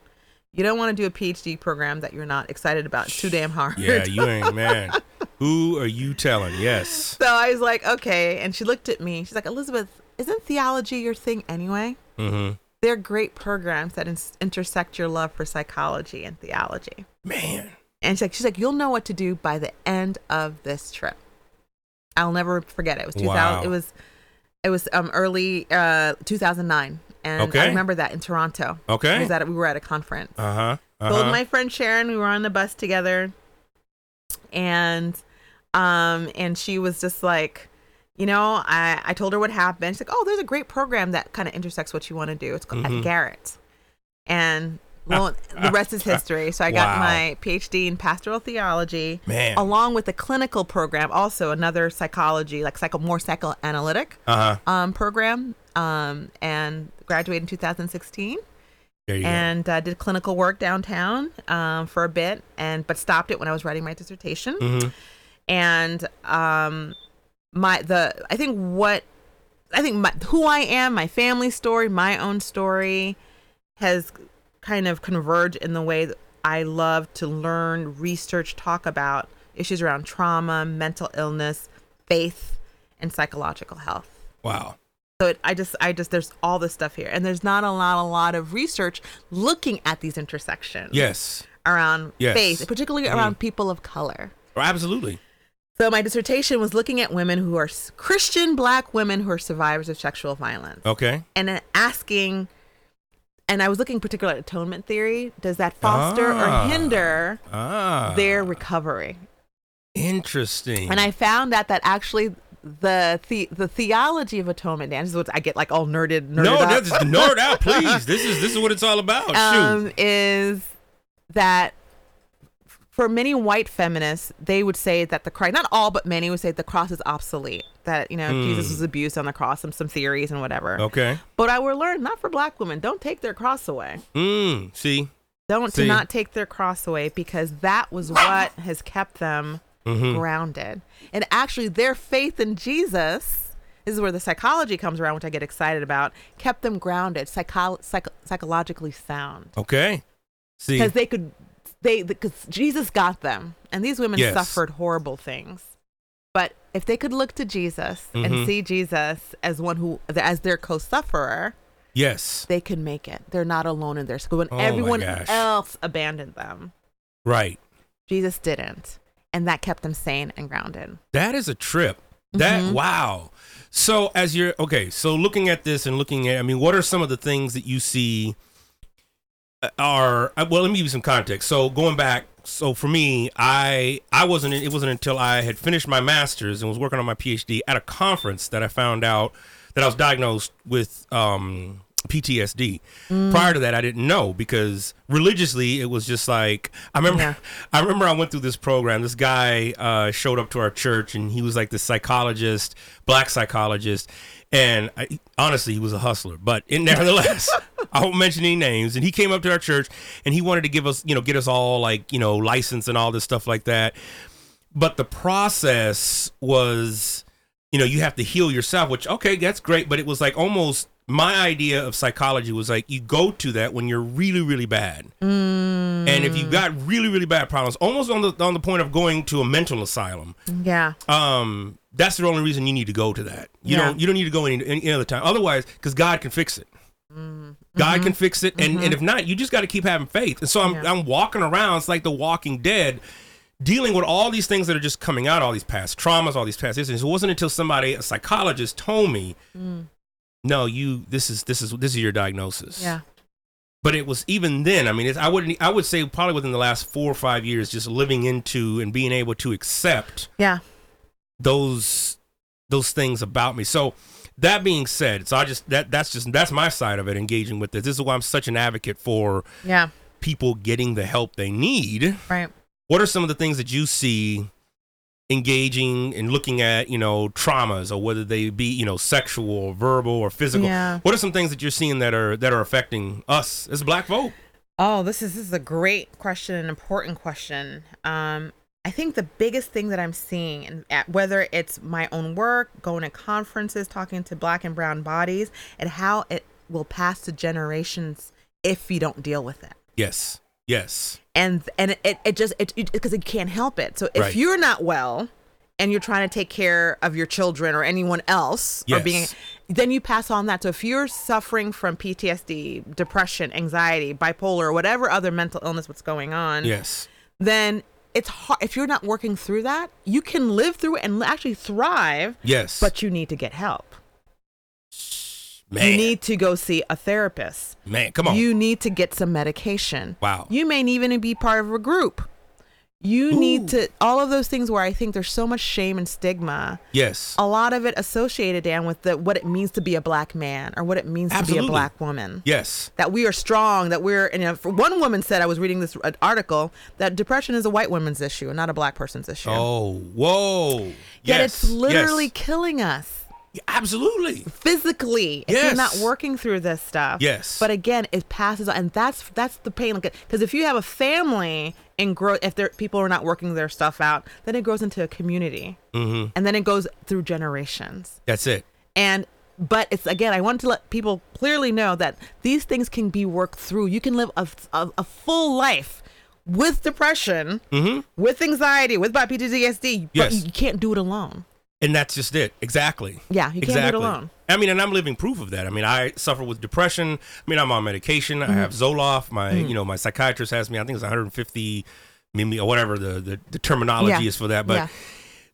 you don't want to do a PhD program that you're not excited about. It's too damn hard. Yeah, you ain't man. Who are you telling? Yes. so I was like, okay. And she looked at me. She's like, Elizabeth, isn't theology your thing anyway? Mm-hmm. They're great programs that in- intersect your love for psychology and theology. Man. And she's like, she's like, you'll know what to do by the end of this trip. I'll never forget it. It was 2000. Wow. It was, it was um early uh 2009, and Okay. I remember that in Toronto. Okay. It was at we were at a conference. Uh huh. Told Uh-huh. my friend Sharon we were on the bus together, and um and she was just like, you know, I I told her what happened. She's like, oh, there's a great program that kind of intersects what you want to do. It's called Mhm. at Garrett, and well, the rest is history. So I got my PhD in pastoral theology, Man. along with a clinical program, also another psychology, like psycho more psychoanalytic Uh huh. um, program, um, and graduated in 2016 There you and uh, did clinical work downtown um, for a bit, and but stopped it when I was writing my dissertation. Mm-hmm. And um, my the I think what I think my, who I am, my family story, my own story, has kind of converged in the way that I love to learn, research, talk about issues around trauma, mental illness, faith, and psychological health. Wow. So it, I just, I just, there's all this stuff here, and there's not a lot, a lot of research looking at these intersections Yes. around Yes. faith, particularly Mhm. around people of color. Oh, absolutely. So my dissertation was looking at women who are Christian Black women who are survivors of sexual violence, Okay. and then asking, and I was looking particularly at atonement theory. Does that foster Ah. or hinder Ah. their recovery? Interesting. And I found out that actually the the, the theology of atonement, Dan, this is what I get like all nerded, nerded no, that's nerd out, please. This is this is what it's all about. Shoot. um, is that for many white feminists, they would say that the cross, not all, but many would say the cross is obsolete. That, you know, Jesus was abused on the cross, some, some theories and whatever. Okay. But I will learn, not for black women, don't take their cross away. Mm. See. Don't See. to not take their cross away because that was what has kept them Mm-hmm. grounded. And actually, their faith in Jesus. This is where the psychology comes around, which I get excited about. Kept them grounded, psycho- psycho- psychologically sound Okay. See. because they could they because jesus got them and these women Yes. suffered horrible things but if they could look to jesus Mhm. and see jesus as one who as their co-sufferer yes. they can make it they're not alone in their school when Oh everyone else abandoned them Right. jesus didn't and that kept them sane and grounded That is a trip. That Mm-hmm. wow. So as you're okay, so looking at this and looking at, I mean, what are some of the things that you see are uh, well? Let me give you some context. So going back, so for me, I I wasn't. It wasn't until I had finished my master's and was working on my PhD at a conference that I found out that I was diagnosed with um, PTSD. Prior to that, I didn't know because religiously it was just like I remember. Yeah. I remember I went through this program. This guy uh, showed up to our church and he was like the psychologist, black psychologist, and I, honestly, he was a hustler. But in, nevertheless, I won't mention any names. And he came up to our church and he wanted to give us, you know, get us all like you know license and all this stuff like that. But the process was, you know, you have to heal yourself. Which okay, that's great. But it was like almost my idea of psychology was like you go to that when you're really really bad and if you got really really bad problems almost on the on the point of going to a mental asylum yeah um that's the only reason you need to go to that you Yeah. don't you don't need to go any, any other time otherwise because god can fix it Mm-hmm. god can fix it and, and if not you just got to keep having faith and so I'm, Yeah. I'm walking around it's like the walking dead dealing with all these things that are just coming out all these past traumas all these past issues. it wasn't until somebody a psychologist told me Mm. no you this is this is this is your diagnosis yeah but it was even then. I mean, it's, I wouldn't. I would say probably within the last four or five years, just living into and being able to accept Yeah. those those things about me. So that being said, so I just that that's just that's my side of it. Engaging with this. This is why I'm such an advocate for Yeah. people getting the help they need. Right. What are some of the things that you see? engaging and looking at you know traumas or whether they be you know sexual or verbal or physical Yeah. what are some things that you're seeing that are that are affecting us as black folk Oh, this is this is a great question, an important question. Um, I think the biggest thing that I'm seeing, and whether it's my own work, going to conferences, talking to black and brown bodies, and how it will pass to generations if you don't deal with it. yes yes And and it, it just it because it, can't help it. So if Right. you're not well, and you're trying to take care of your children or anyone else, or being, then you pass on that. So if you're suffering from PTSD, depression, anxiety, bipolar, whatever other mental illness, what's going on, yes then it's hard. If you're not working through that, you can live through it and actually thrive, yes but you need to get help. man You need to go see a therapist. man come on You need to get some medication. Wow. You may even be part of a group. You need to all of those things where I think there's so much shame and stigma. yes A lot of it associated, Dan, with the what it means to be a black man or what it means to be a black woman. yes That we are strong. That we're. And you know, one woman said, I was reading this uh, article that depression is a white woman's issue and not a black person's issue. oh whoa Yet yes it's literally yes. killing us absolutely physically if you're not working through this stuff. Yes. But again, it passes on, and that's that's the pain. Because if you have a family and grow, if there people are not working their stuff out, then it grows into a community, mm-hmm. and then it goes through generations. that's it And but it's again, I want to let people clearly know that these things can be worked through. You can live a a, a full life. With depression, with anxiety, with PTSD, but Yes. you can't do it alone. And that's just it exactly Yeah, you can't do it alone. i mean and i'm living proof of that i mean i suffer with depression i mean i'm on medication Mm-hmm. i have zoloft my you know my psychiatrist has me i think it's 150 mimi or whatever the the, the terminology Yeah. is for that but Yeah.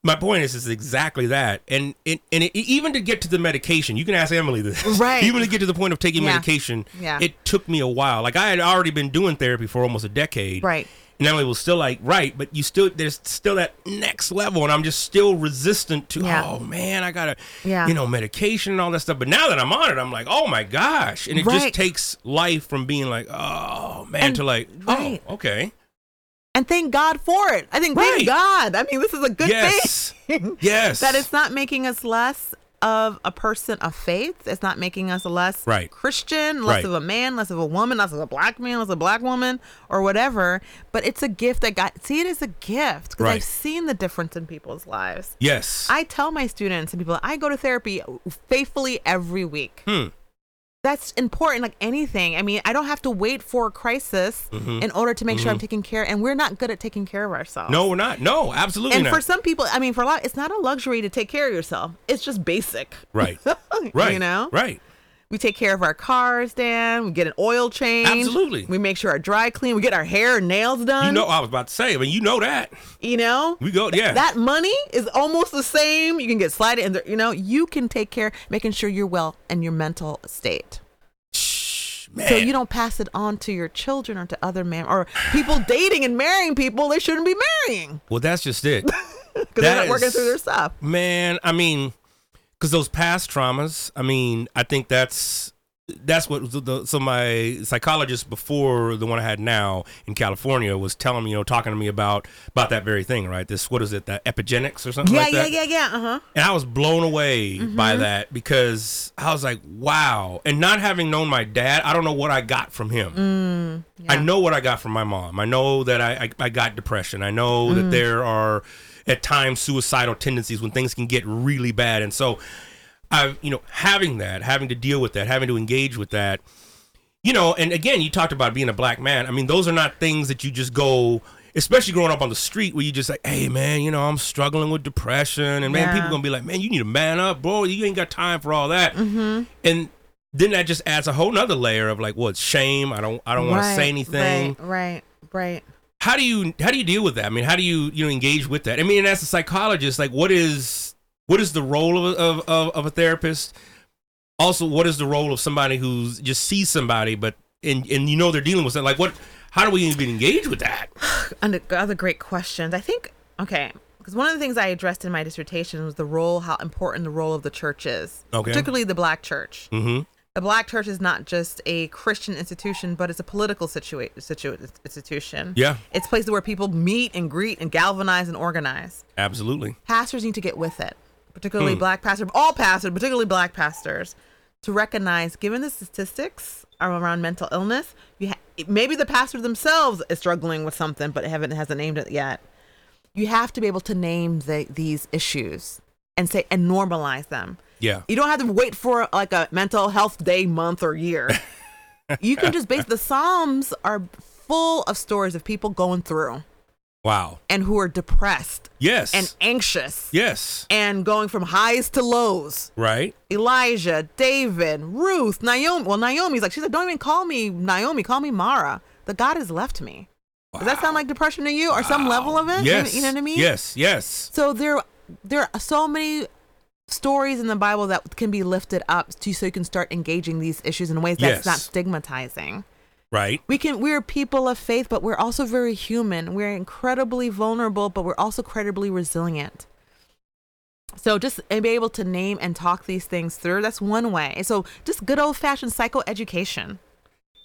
my point is is exactly that and it, and it, even to get to the medication you can ask emily this Right. even to get to the point of taking Yeah. medication Yeah. it took me a while like i had already been doing therapy for almost a decade Right. And Emily was still like, right, but you still there's still that next level, and I'm just still resistant to. Yeah. Oh man, I gotta, Yeah. you know, medication and all that stuff. But now that I'm on it, I'm like, oh my gosh, and it Right. just takes life from being like, oh man, And- to like, oh, right. oh okay, and thank God for it. I think Right. thank God. I mean, this is a good yes, thing. yes, that it's not making us less of a person of faith. It's not making us less Right. Christian, less Right. of a man, less of a woman, less of a black man, less of a black woman, or whatever. But it's a gift that God see it as a gift because Right. I've seen the difference in people's lives. yes, I tell my students and people I go to therapy faithfully every week. Hmm. That's important, like anything. I mean, I don't have to wait for a crisis in order to make sure I'm taking care. And we're not good at taking care of ourselves. Mm-hmm. no, we're not, no, absolutely not. And not, for some people, I mean, for a lot, it's not a luxury to take care of yourself. It's just basic. right, right, You know? right, We take care of our cars, Dan. We get an oil change. Absolutely. We make sure our dry clean. We get our hair and nails done. you know, I was about to say, I mean, you know that You know? we go, yeah, That money is almost the same. You can get slided in there. You know, you can take care, making sure you're well and your mental state. Shh, man, So you don't pass it on to your children or to other men or people dating and marrying people they shouldn't be marrying well, that's just it. because they're not working is- through their stuff. Man, I mean, because those past traumas, I mean, I think that's that's what the, the, so my psychologist before the one I had now in California was telling me, you know, talking to me about about that very thing, right? This what is it, the epigenetics or something Yeah, like yeah, that? yeah, yeah. Uh huh. And I was blown away by Mm-hmm. that because I was like, wow. And not having known my dad, I don't know what I got from him. Mm, I know what I got from my mom. I know that I, I, I got depression. I know Mm. that there are at times suicidal tendencies when things can get really bad. And so I, you know, having that, having to deal with that, having to engage with that, you know, and again, you talked about being a black man. I mean, those are not things that you just go, especially growing up on the street where you just like, hey man, you know, I'm struggling with depression, and man, Yeah. people gonna be like, man, you need to man up, bro. You ain't got time for all that. Mm-hmm. And then that just adds a whole nother layer of like, what shame? I don't, I don't want to say anything. Right, right, right. How do you, how do you deal with that? I mean, how do you, you know, engage with that? I mean, and as a psychologist, like, what is, what is the role of, of, of, a therapist? Also, what is the role of somebody who's just sees somebody, but and and you know they're dealing with something like what? How do we even engage with that? Other great questions. I think okay, because one of the things I addressed in my dissertation was the role, how important the role of the church is, Okay. particularly the black church. Mm-hmm. The black church is not just a Christian institution, but it's a political situa- situa- institution. Yeah. it's places where people meet and greet and galvanize and organize. Absolutely. Pastors need to get with it, particularly Hmm. black pastors, all pastors, particularly black pastors, to recognize, given the statistics around mental illness, you ha- maybe the pastor themselves is struggling with something, but haven't hasn't named it yet. You have to be able to name the, these issues and say and normalize them. Yeah. You don't have to wait for like a mental health day, month, or year. you can just base the Psalms are full of stories of people going through Wow. and who are depressed Yes. and anxious yes. and going from highs to lows. Right. Elijah, David, Ruth, Naomi. Well, Naomi's like, she's like, don't even call me Naomi, call me Mara. The God has left me. Does that sound like depression to you or some level of it? You- Yes. You know what I mean? Yes. Yes. So there, there are so many stories in the Bible that can be lifted up to so you can start engaging these issues in ways Yes. that's not stigmatizing. Right. We can we're people of faith, but we're also very human. We're incredibly vulnerable, but we're also incredibly resilient. So just be able to name and talk these things through, that's one way. So just good old fashioned psychoeducation,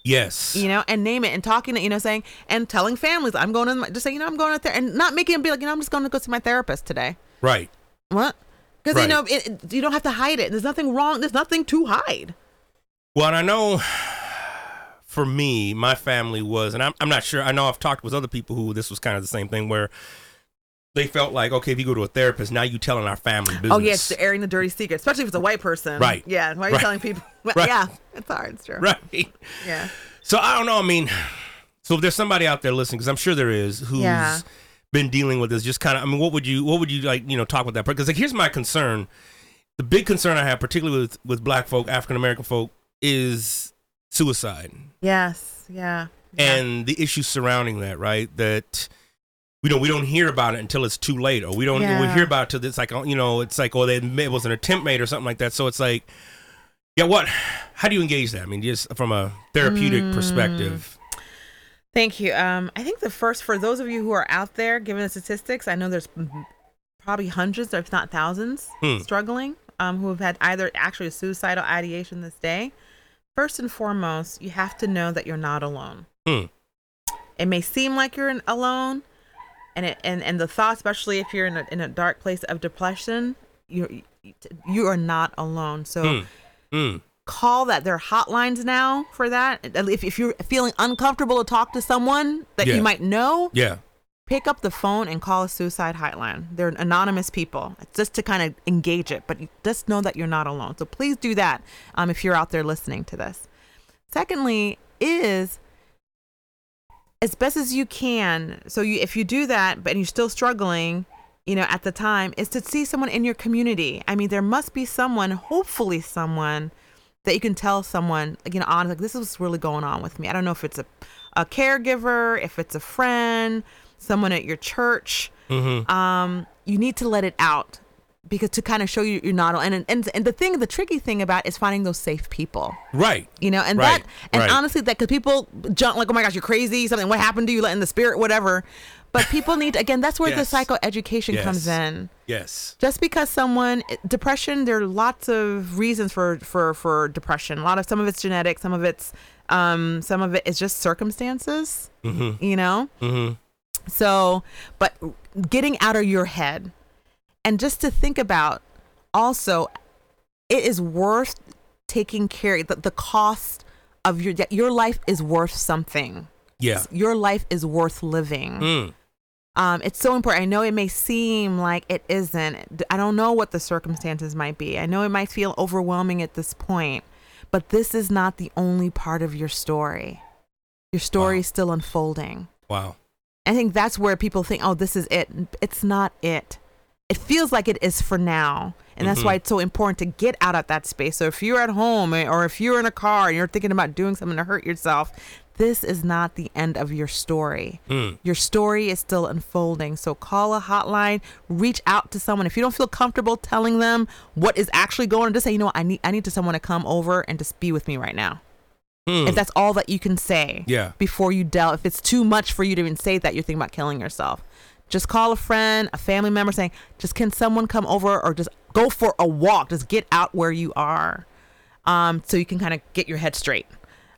Yes. you know, and name it and talking, it, you know, saying and telling families, I'm going to my, just say, you know, I'm going out there and not making them be like, you know, I'm just going to go see my therapist today. Right. What? Because Right. you know, it, it- you don't have to hide it. There's nothing wrong. There's nothing to hide. Well, and I know for me, my family was, and I'm, I'm not sure. I know I've talked with other people who this was kind of the same thing where they felt like, okay, if you go to a therapist, now you telling our family business. Oh yeah, it's airing the dirty secret, especially if it's a white person. Right. Yeah. Why are you Right. telling people? Well, Right. Yeah, it's hard. It's true. right. Yeah. So I don't know. I mean, so if there's somebody out there listening, because I'm sure there is, who's Yeah. Been dealing with this, just kind of. I mean, what would you, what would you like, you know, talk with that? Because like, here's my concern. The big concern I have, particularly with with Black folk, African American folk, is suicide Yes. Yeah. Yeah. and the issues surrounding that. Right. That. We don't. We don't hear about it until it's too late, or we don't. We hear about it till it's like you know, it's like oh, they it was an attempt made or something like that. So it's like, yeah, what? How do you engage that? I mean, just from a therapeutic Mm. perspective. Thank you. Um, I think the first for those of you who are out there, given the statistics, I know there's probably hundreds, if not thousands, Hmm. struggling, um, who have had either actually suicidal ideation this day. First and foremost, you have to know that you're not alone. Hmm. It may seem like you're alone, and it and, and the thought, especially if you're in a in a dark place of depression, you you are not alone. So Hmm. Call that. There are hotlines now for that. If, if you're feeling uncomfortable to talk to someone that Yeah. you might know, Yeah. pick up the phone and call a suicide hotline. They're anonymous people, just to kind of engage it. But just know that you're not alone. So please do that um, if you're out there listening to this. Secondly, is as best as you can. So you, if you do that, but you're still struggling, you know, at the time, is to see someone in your community. I mean, there must be someone, hopefully someone, that you can tell someone, like, you know, honestly, like this is what's really going on with me. I don't know if it's a, a caregiver, if it's a friend, someone at your church. Mm-hmm. Um, you need to let it out because to kind of show you you're not alone. And and and the thing, the tricky thing about is finding those safe people Right. you know and Right, that and right. honestly that because people jump like oh my gosh you're crazy something what happened to you letting the spirit whatever but people need again that's where Yes. the psychoeducation comes in Yes. just because someone depression there are lots of reasons for for for depression a lot of some of it's genetic some of it's um some of it is just circumstances Mm-hmm. you know Mm-hmm. so, but getting out of your head and just to think about also, it is worth taking care, the, the cost of your, your life is worth something. Yeah. Your life is worth living. Mm. Um, it's so important. I know it may seem like it isn't. I don't know what the circumstances might be. I know it might feel overwhelming at this point, but this is not the only part of your story. Your story Wow. is still unfolding. Wow. I think that's where people think, oh, this is it. It's not it. It feels like it is for now. And that's Mhm. why it's so important to get out of that space. So if you're at home eh, or if you're in a car and you're thinking about doing something to hurt yourself, this is not the end of your story. Mm. Your story is still unfolding. So call a hotline, reach out to someone. If you don't feel comfortable telling them what is actually going on, just say, you know what, I need I need to someone to come over and just be with me right now. Hmm. If that's all that you can say Yeah. before you delve, if it's too much for you to even say that you're thinking about killing yourself, just call a friend, a family member saying, just can someone come over or just go for a walk, just get out where you are um, so you can kind of get your head straight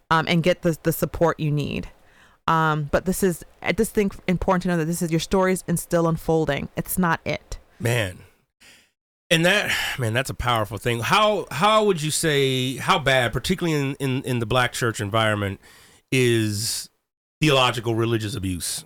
um, and get the, the support you need. Um, but this is, I just think important to know that this is your stories and still unfolding. It's not it. Man. And that man, that's a powerful thing. How how would you say how bad, particularly in, in, in the black church environment, is theological religious abuse?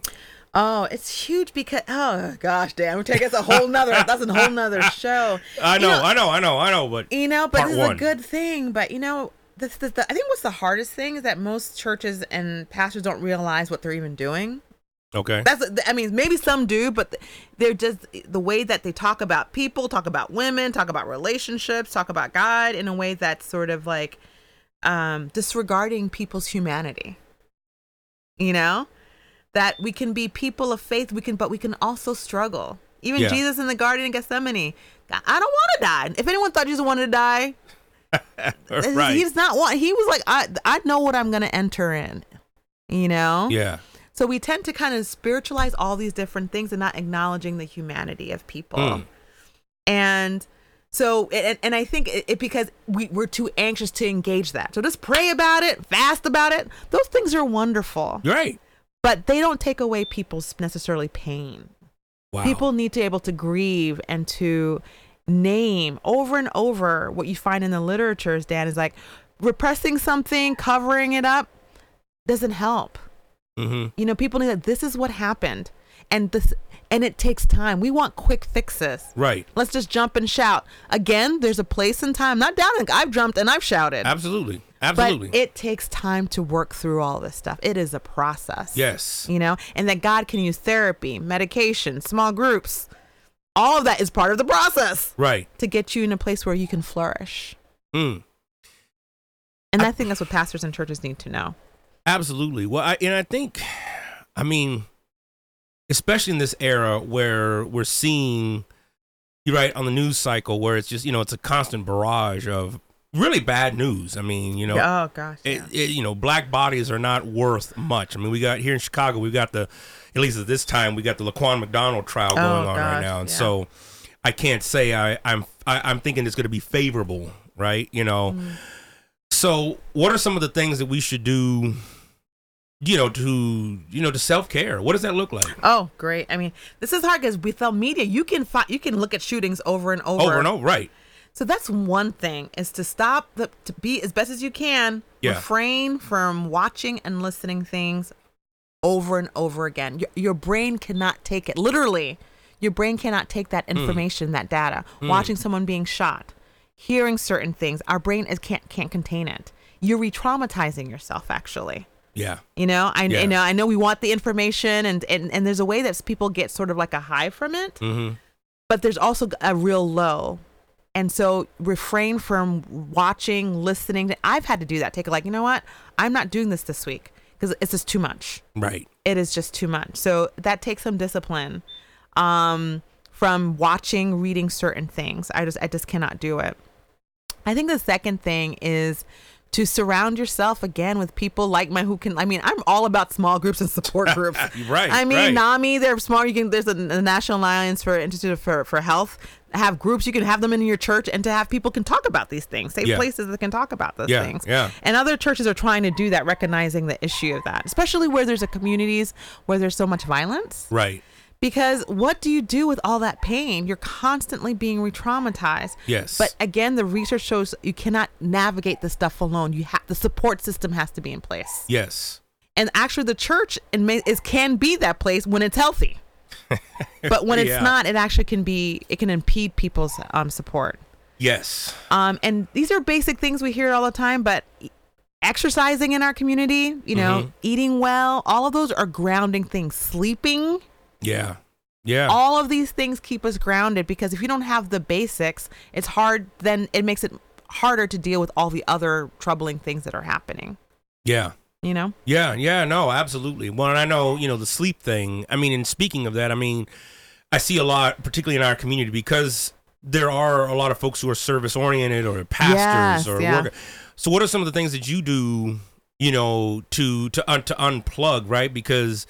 Oh, it's huge because oh gosh, damn, we take us a whole nother that's a whole nother show. I You know, I know, I know, I know, but You know, but Part this is one. a good thing. But you know, this, this, the, I think what's the hardest thing is that most churches and pastors don't realize what they're even doing. okay. That's I mean, maybe some do, but they're just the way that they talk about people, talk about women, talk about relationships, talk about God in a way that's sort of like um, disregarding people's humanity. You know, that we can be people of faith, we can, but we can also struggle. Even Yeah. Jesus in the Garden of Gethsemane, I don't want to die. If anyone thought Jesus wanted to die, right. he's not one. He was like, I, I know what I'm going to enter in. You know. yeah. So we tend to kind of spiritualize all these different things and not acknowledging the humanity of people. Mm. And so, and, and I think it, it because we, we're too anxious to engage that. So just pray about it, fast about it. Those things are wonderful, right. but they don't take away people's necessarily pain. Wow. People need to be able to grieve and to name over and over what you find in the literatures, Dan, is like repressing something, covering it up doesn't help. hmm You know, people need that this is what happened. And this and it takes time. We want quick fixes. Right. Let's just jump and shout. Again, there's a place and time. Not doubting. I've jumped and I've shouted. Absolutely. Absolutely. But it takes time to work through all this stuff. It is a process. yes. You know, and that God can use therapy, medication, small groups. All of that is part of the process Right. to get you in a place where you can flourish. Mm. And I think that's what pastors and churches need to know. Absolutely. Well, I, and I think, I mean, especially in this era where we're seeing, you're right, on the news cycle where it's just, you know, it's a constant barrage of really bad news. I mean, you know, oh gosh. it, yeah. it, you know, black bodies are not worth much. I mean, we got here in Chicago, we got the, at least at this time, we got the Laquan McDonald trial going on right Oh, now, and yeah. so I can't say I, I'm I, I'm thinking it's going to be favorable, right? You know, Mm. so what are some of the things that we should do? You know, to you know, to self care. What does that look like? Oh, great. I mean, this is hard because without media, you can find you can look at shootings over and over. Over and over, right? So that's one thing is to stop the to be as best as you can. Yeah. Refrain from watching and listening things over and over again. Your, your brain cannot take it literally. Your brain cannot take that Hmm. information, that data. Watching someone being shot, hearing certain things, our brain is can't can't contain it. You're re-traumatizing yourself actually. Yeah, You know, I Yeah. you know I know we want the information and and and there's a way that people get sort of like a high from it, mm-hmm. but there's also a real low. And so refrain from watching, listening. I've had to do that. Take it like, you know what? I'm not doing this this week because it's just too much. right. It is just too much. So that takes some discipline um, from watching, reading certain things. I just I just cannot do it. I think the second thing is to surround yourself again with people like my who can. I mean, I'm all about small groups and support groups. Right, I mean, right. NAMI, they're small. You can. There's a, a National Alliance for Institute for for Health. Have groups you can have them in your church and to have people can talk about these things. Safe Yeah. places that can talk about those Yeah, things. yeah. And other churches are trying to do that, recognizing the issue of that, especially where there's a communities where there's so much violence. Right. Because what do you do with all that pain? You're constantly being re-traumatized. Yes. But again, the research shows you cannot navigate this stuff alone. You have the support system has to be in place. Yes. And actually, the church is can be that place when it's healthy. but when it's Yeah. not, it actually can be. It can impede people's um, support. Yes. Um, and these are basic things we hear all the time, but exercising in our community, you know, Mhm. eating well, all of those are grounding things. Sleeping, Yeah. Yeah. all of these things keep us grounded because if you don't have the basics, it's hard, then it makes it harder to deal with all the other troubling things that are happening, yeah. you know? Yeah, yeah, no, absolutely. Well, and I know, you know, the sleep thing. I mean, and speaking of that, I mean, I see a lot, particularly in our community, because there are a lot of folks who are service oriented or pastors Yes, or yeah. worker. So, what are some of the things that you do, you know, to to un, to unplug, right? Because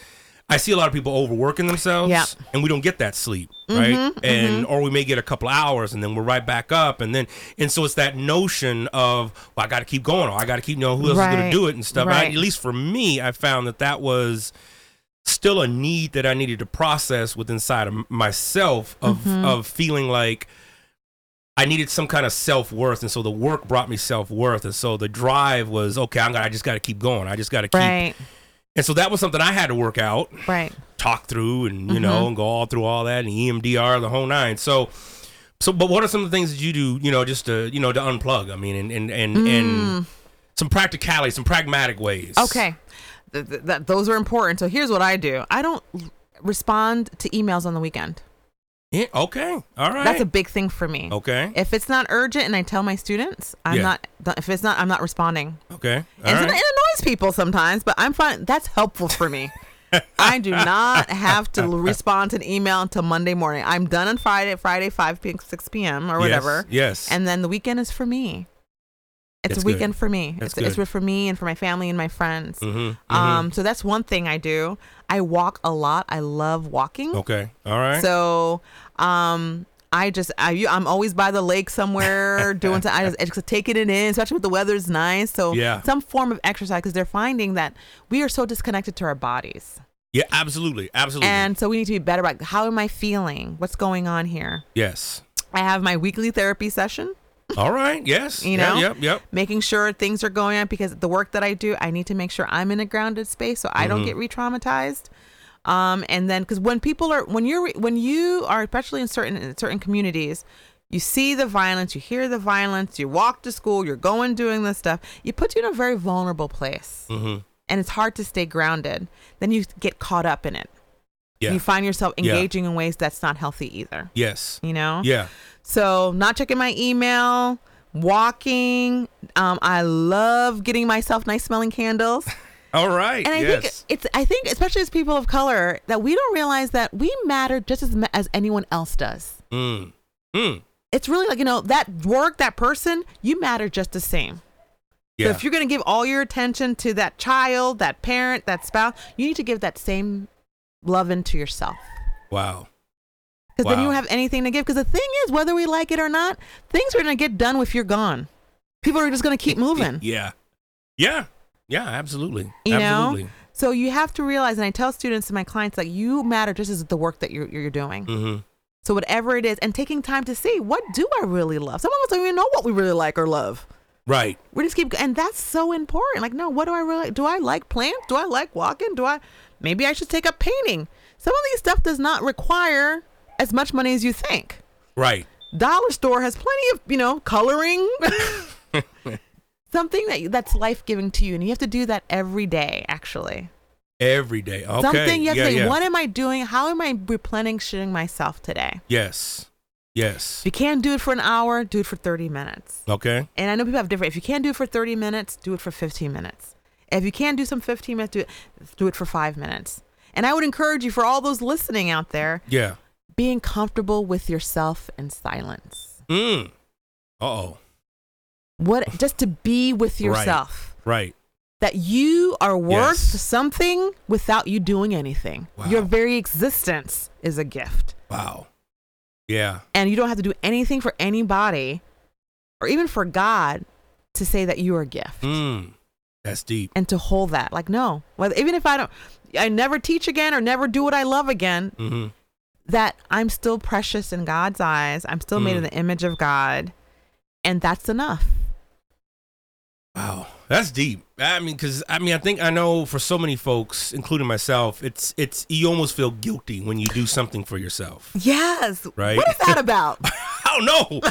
I see a lot of people overworking themselves, Yeah. and we don't get that sleep, right? and or we may get a couple hours, and then we're right back up, and then and so it's that notion of well, I got to keep going, or I got to keep knowing who else is going to do it and stuff. I, at least for me, I found that that was still a need that I needed to process with inside of myself of Mm-hmm. of feeling like I needed some kind of self worth, and so the work brought me self worth, and so the drive was okay. I'm gonna, I just got to keep going. I just got to keep, Right. And so that was something I had to work out, Right. talk through, and you Mm-hmm. know, and go all through all that, and EMDR, the whole nine. So. So, but what are some of the things that you do, you know, just to, you know, to unplug? I mean, and and and, and some practicality, some pragmatic ways. Mm. Okay. Th- th- that those are important. So here's what I do. I don't respond to emails on the weekend. Yeah, okay. All right. That's a big thing for me. okay. If it's not urgent and I tell my students, I'm Yeah. not if it's not I'm not responding. Okay. All and right. it annoys people sometimes, but I'm fine. That's helpful for me. I do not have to respond to an email until Monday morning. I'm done on Friday, Friday 5 p.m. 6 p.m. or whatever. Yes. And then the weekend is for me. It's That's a weekend good. for me. That's it's, it's for me and for my family and my friends. Mhm, Um, so that's one thing I do. I walk a lot. I love walking. Okay. All right. So, um, I just I I'm always by the lake somewhere doing something. I just, just taking it in, especially when the weather's nice. So Yeah. some form of exercise because they're finding that we are so disconnected to our bodies, yeah. Absolutely. Absolutely. and so we need to be better about how am I feeling? What's going on here? yes. I have my weekly therapy session. All right. Yes. You know, Yep. Yep. making sure things are going on because the work that I do, I need to make sure I'm in a grounded space so I Mm-hmm. don't get re-traumatized. Um, and then because when people are when you're when you are especially in certain in certain communities, you see the violence, you hear the violence, you walk to school, you're going doing this stuff, you put you in a very vulnerable place, Mm-hmm. and it's hard to stay grounded. Then you get caught up in it. Yeah. You find yourself Yeah. engaging in ways that's not healthy either. yes. You know. Yeah. So not checking my email, walking. Um, I love getting myself nice smelling candles. All right. And I yes. think it's I think especially as people of color that we don't realize that we matter just as as anyone else does. Mm. Mm. It's really like you know that work that person you matter just the same. Yeah. So if you're going to give all your attention to that child, that parent, that spouse, you need to give that same love into yourself. wow. Because then you don't have anything to give. Because the thing is, whether we like it or not, things are going to get done if you're gone. People are just going to keep moving. Yeah. Yeah. Yeah. Absolutely. you absolutely. know so you have to realize and i tell students and my clients like you matter just as the work that you're, you're doing Mm-hmm. so whatever it is and taking time to see what do i really love some of us don't even know what we really like or love Right. we just keep and that's so important like no what do i really do i like plants do i like walking do i maybe i should take up painting some of these stuff does not require as much money as you think Right. dollar store has plenty of you know coloring something that that's life-giving to you and you have to do that every day actually Every day. Okay. something you have yeah, to say yeah. what am i doing how am i replenishing myself today Yes. Yes. if you can't do it for an hour do it for 30 minutes Okay. and i know people have different if you can't do it for 30 minutes do it for 15 minutes if you can't do some 15 minutes do it do it for five minutes and i would encourage you for all those listening out there Yeah. Being comfortable with yourself in silence Mm. Uh oh. what just to be with yourself Right. that you are worth Yes. something without you doing anything Wow. your very existence is a gift Wow. Yeah. and you don't have to do anything for anybody or even for God to say that you're a gift Mm. That's deep. and to hold that. Like, no, whether, even if I don't, I never teach again or never do what I love again, Mm-hmm. That I'm still precious in God's eyes. I'm still made in Mm. the image of God. And that's enough. Wow, that's deep. I mean, because I mean, I think I know for so many folks, including myself, it's it's you almost feel guilty when you do something for yourself. Yes. Right. What is that about? I don't know.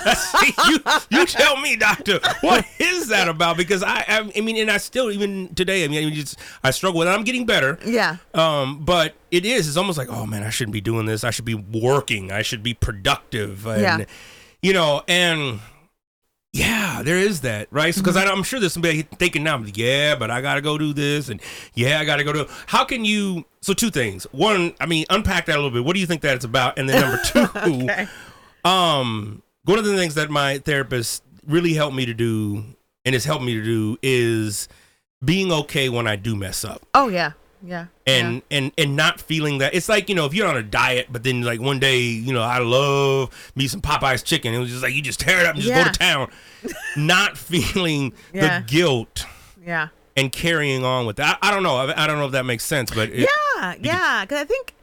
You you tell me, doctor. What is that about? Because I I, I mean, and I still even today. I mean, I just I struggle with it. I'm getting better. yeah. Um, but it is. It's almost like, oh man, I shouldn't be doing this. I should be working. I should be productive. And, Yeah. You know, and yeah, there is that, right? Because Mm-hmm. I'm sure there's somebody thinking now, yeah, but I gotta go do this, and yeah, I gotta go do. How can you? So two things. One, I mean, unpack that a little bit. What do you think that's about? And then number two, Okay. Um, one of the things that my therapist really helped me to do, and has helped me to do, is being okay when I do mess up. Oh yeah, yeah. and yeah. and and not feeling that it's like you know if you're on a diet but then like one day you know i love me some popeye's chicken it was just like you just tear it up and just go to town not feeling Yeah. the guilt yeah. and carrying on with that i, I don't know I, I don't know if that makes sense but it, yeah, yeah. Because I think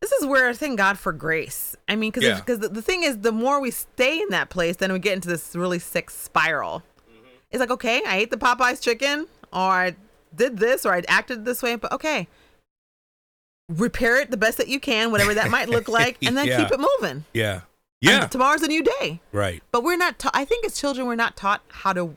this is where I thank God for grace. I mean, because Yeah. the, the thing is, the more we stay in that place, then we get into this really sick spiral. Mm-hmm. It's like, okay, I ate the Popeyes chicken, or I did this, or I acted this way, but okay, repair it the best that you can, whatever that might look like, and then Yeah. keep it moving. yeah yeah And tomorrow's a new day. right But we're not. Ta- I think as children, we're not taught how to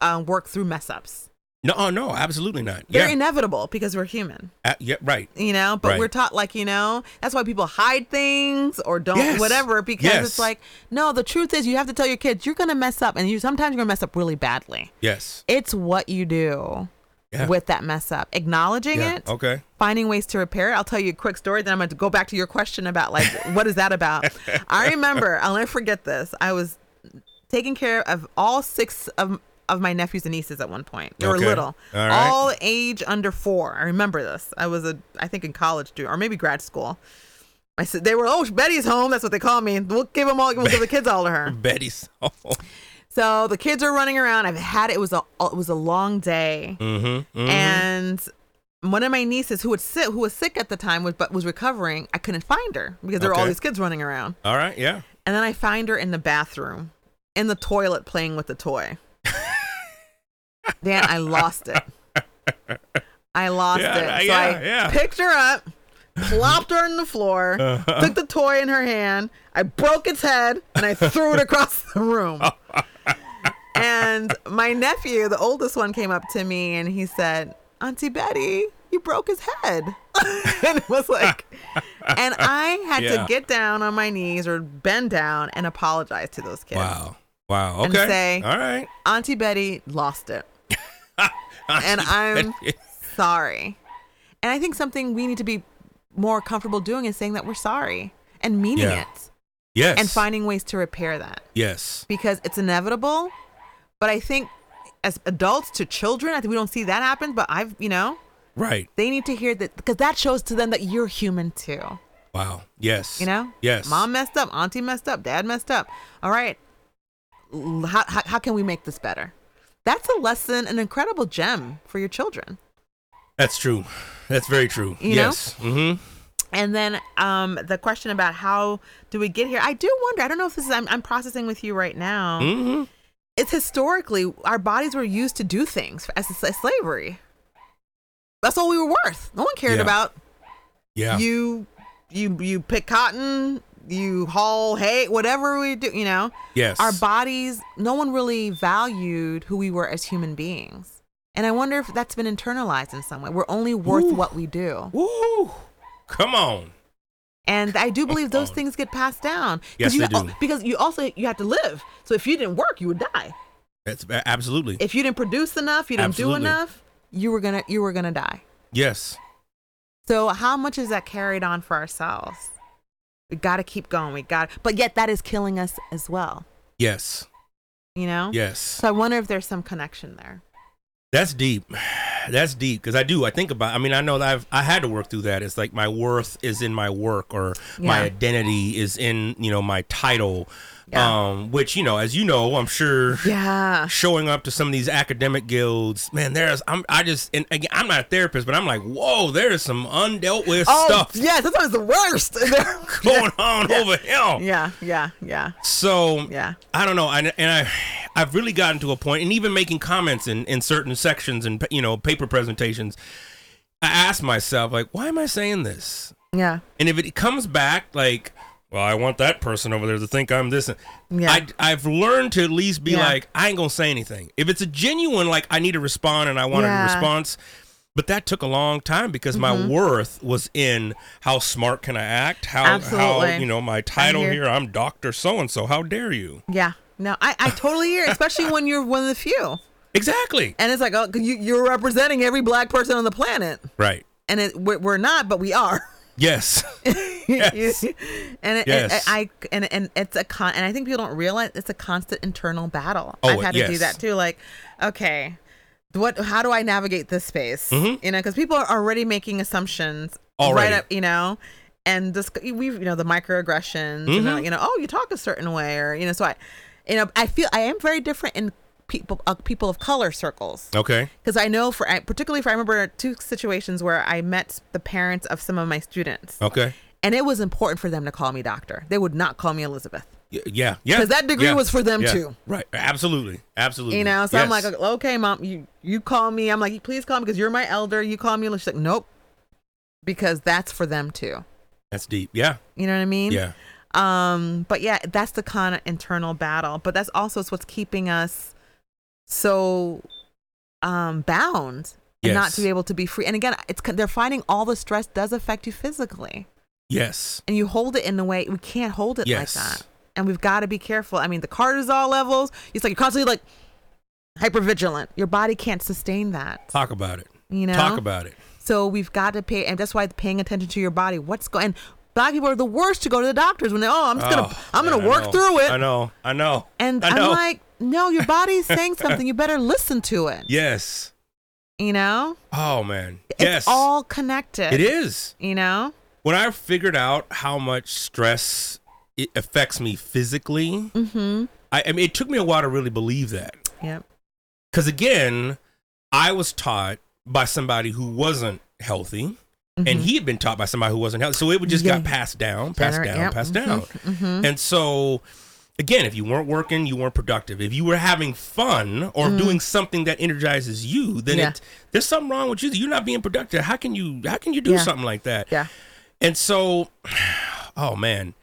uh, work through mess ups. No oh, no absolutely not They're yeah inevitable because we're human. Uh, yeah right you know but Right. we're taught like you know that's why people hide things or don't Yes. whatever because Yes. it's like no the truth is you have to tell your kids you're gonna mess up and you sometimes you're gonna mess up really badly yes it's what you do Yeah. with that mess up acknowledging yeah it okay finding ways to repair it i'll tell you a quick story then i'm going to go back to your question about like what is that about i remember i'll never forget this i was taking care of all six of of my nephews and nieces at one point. They were Okay. little, All right. all age under four. I remember this. I was a, I think in college too, or maybe grad school. I said they were, oh, Betty's home. That's what they call me. We'll give them all. We'll give the kids all to her. betty's oh So the kids are running around. I've had it was a it was a long day, mm-hmm, and one of my nieces who would sit who was sick at the time was but was recovering. I couldn't find her because there were all these kids running around. all right yeah And then I find her in the bathroom, in the toilet, playing with the toy. Dan, I lost it. I lost Yeah, it. So yeah, I yeah. picked her up, plopped her on the floor, Uh-huh. took the toy in her hand, I broke its head, and I threw it across the room. and my nephew, the oldest one, came up to me and he said, Auntie Betty, you broke his head. and it was like, and I had Yeah. to get down on my knees or bend down and apologize to those kids. wow wow And okay say- all right Auntie Betty lost it. And I'm sorry. And I think something we need to be more comfortable doing is saying that we're sorry and meaning Yeah. it yes and finding ways to repair that yes because it's inevitable. But I think as adults to children, I think we don't see that happen. But I've, you know, right they need to hear that because that shows to them that you're human too. wow yes You know? yes Mom messed up, auntie messed up, dad messed up. All right. How, how, how can we make this better? That's a lesson, an incredible gem for your children. That's true. That's very true. You yes. Mm-hmm. And then um, the question about how do we get here? I do wonder. I don't know if this is, I'm, I'm processing with you right now. Mm-hmm. It's historically, our bodies were used to do things as, as slavery. That's all we were worth. No one cared Yeah. about Yeah. you. You you pick cotton, you haul hay, whatever we do. You know, yes. our bodies no one really valued who we were as human beings and i wonder if that's been internalized in some way we're only worth Ooh. what we do Woo! Come on. and i do believe those things get passed down Yes, you, they do. because you also you have to live so if you didn't work you would die That's absolutely. if you didn't produce enough you didn't Absolutely. do enough you were gonna you were gonna die yes. so how much is that carried on for ourselves we gotta keep going we got but yet that is killing us as well Yes. you know Yes. so i wonder if there's some connection there That's deep. That's deep because I do. I think about. I mean, I know that I've I had to work through that. It's like my worth is in my work, or my identity is in you know my title. Yeah. Um, which you know, as you know, I'm sure. yeah Showing up to some of these academic guilds, man. There's I'm I just and again I'm not a therapist, but I'm like, whoa, there's some undealt with Oh, stuff yeah, sometimes the worst. going on over here. yeah, yeah, yeah, So yeah. I don't know, and, and I, I've really gotten to a point, and even making comments in, in certain sections and you know paper presentations, I ask myself like, why am I saying this? Yeah. And if it comes back like, well, I want that person over there to think I'm this. Yeah. I, I've learned to at least be Yeah. like, I ain't gonna say anything. If it's a genuine like, I need to respond and I want Yeah. a response. But that took a long time because my Mm-hmm. worth was in how smart can I act? How how you know my title here? I'm Doctor So and So. How dare you? Yeah. No, I, I totally hear, especially when you're one of the few. Exactly. And it's like, oh, you, you're representing every black person on the planet. Right. And it, we're not, but we are. Yes. Yes. and it, Yes. I and and it's a con and I think people don't realize it's a constant internal battle. Oh, I've had to do that too. Like, okay, what how do I navigate this space? Mhm. You know, because people are already making assumptions Already. right up, you know, and this we you know the microaggressions, and Mhm. like, you know, oh, you talk a certain way, or you know, so I, you know, I feel I am very different in people uh, people of color circles Okay. because I know for particularly if I remember two situations where I met the parents of some of my students, Okay. and it was important for them to call me doctor. They would not call me Elizabeth. Y- Yeah. Because that degree yeah, was for them yeah. too. Right. Absolutely. Absolutely. You know, so I'm like, okay, mom, you you call me. I'm like, please call me because you're my elder. You call me. She's like, nope, because that's for them too. that's deep. Yeah. You know what I mean? Yeah. Um, but yeah, that's the kind of internal battle. But that's also what's keeping us so um bound and not to be able to be free. And again, it's they're finding all the stress does affect you physically, Yes. and you hold it in a way we can't hold it Yes. like that. And we've got to be careful. I mean, the cortisol levels. It's like you're constantly like hyper vigilant. Your body can't sustain that. Talk about it. You know. Talk about it. So we've got to pay, and that's why paying attention to your body. What's going? And black people are the worst to go to the doctors when they, oh, I'm just gonna, Oh, I'm gonna work through it. I know. I know. And I I'm like, no, your body's saying something. You better listen to it. Yes. You know, Oh man. it's yes. all connected. It is. You know, When I figured out how much stress it affects me physically, mm-hmm. I, I mean, it took me a while to really believe that. Yep. Because again, I was taught by somebody who wasn't healthy, and he had been taught by somebody who wasn't healthy. So it would just Mm-hmm. Yeah. got passed down, passed Gener- down, yep, passed mhm, down. mhm. And so, again, if you weren't working, you weren't productive. If you were having fun or doing something that energizes you, then Mm. Yeah. it, there's something wrong with you. You're not being productive. How can you? How can you do Yeah. something like that? Yeah. And so, oh man,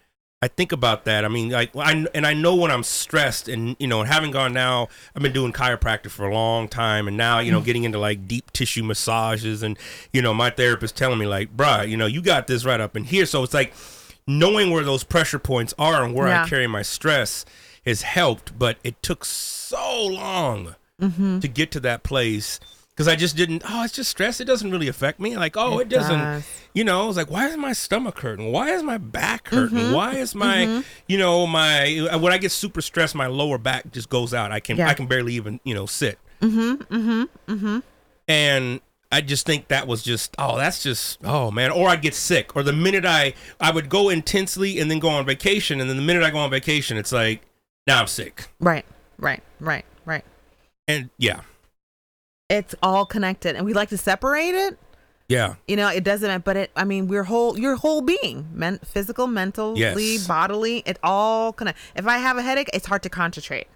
I think about that. I mean, like, I and I know when I'm stressed, and you know, and having gone now, I've been doing chiropractic for a long time, and now you know, getting into like deep tissue massages, and you know, my therapist telling me like, bruh, you know, you got this right up in here. So it's like knowing where those pressure points are and where I carry my stress has helped, but it took so long Mm-hmm. to get to that place. Because I just didn't. Oh, it's just stress. It doesn't really affect me. Like, oh, it, It doesn't does. you know, it's like, why is my stomach hurting? Why is my back hurting? Mm-hmm. Why is my, you know, my when I get super stressed, my lower back just goes out. I can Yeah. I can barely even you know sit. Mm-hmm. Mm-hmm. Mm-hmm. And I just think that was just oh that's just oh man. Or I'd get sick. Or the minute I I would go intensely and then go on vacation, and then the minute I go on vacation, it's like now I'm sick. Right. Right. Right. Right. And yeah, It's all connected, and we like to separate it. yeah, You know, it doesn't. But it. I mean, we're whole. Your whole being, men, physical, mentally, Yes. bodily. It all connect. If I have a headache, it's hard to concentrate.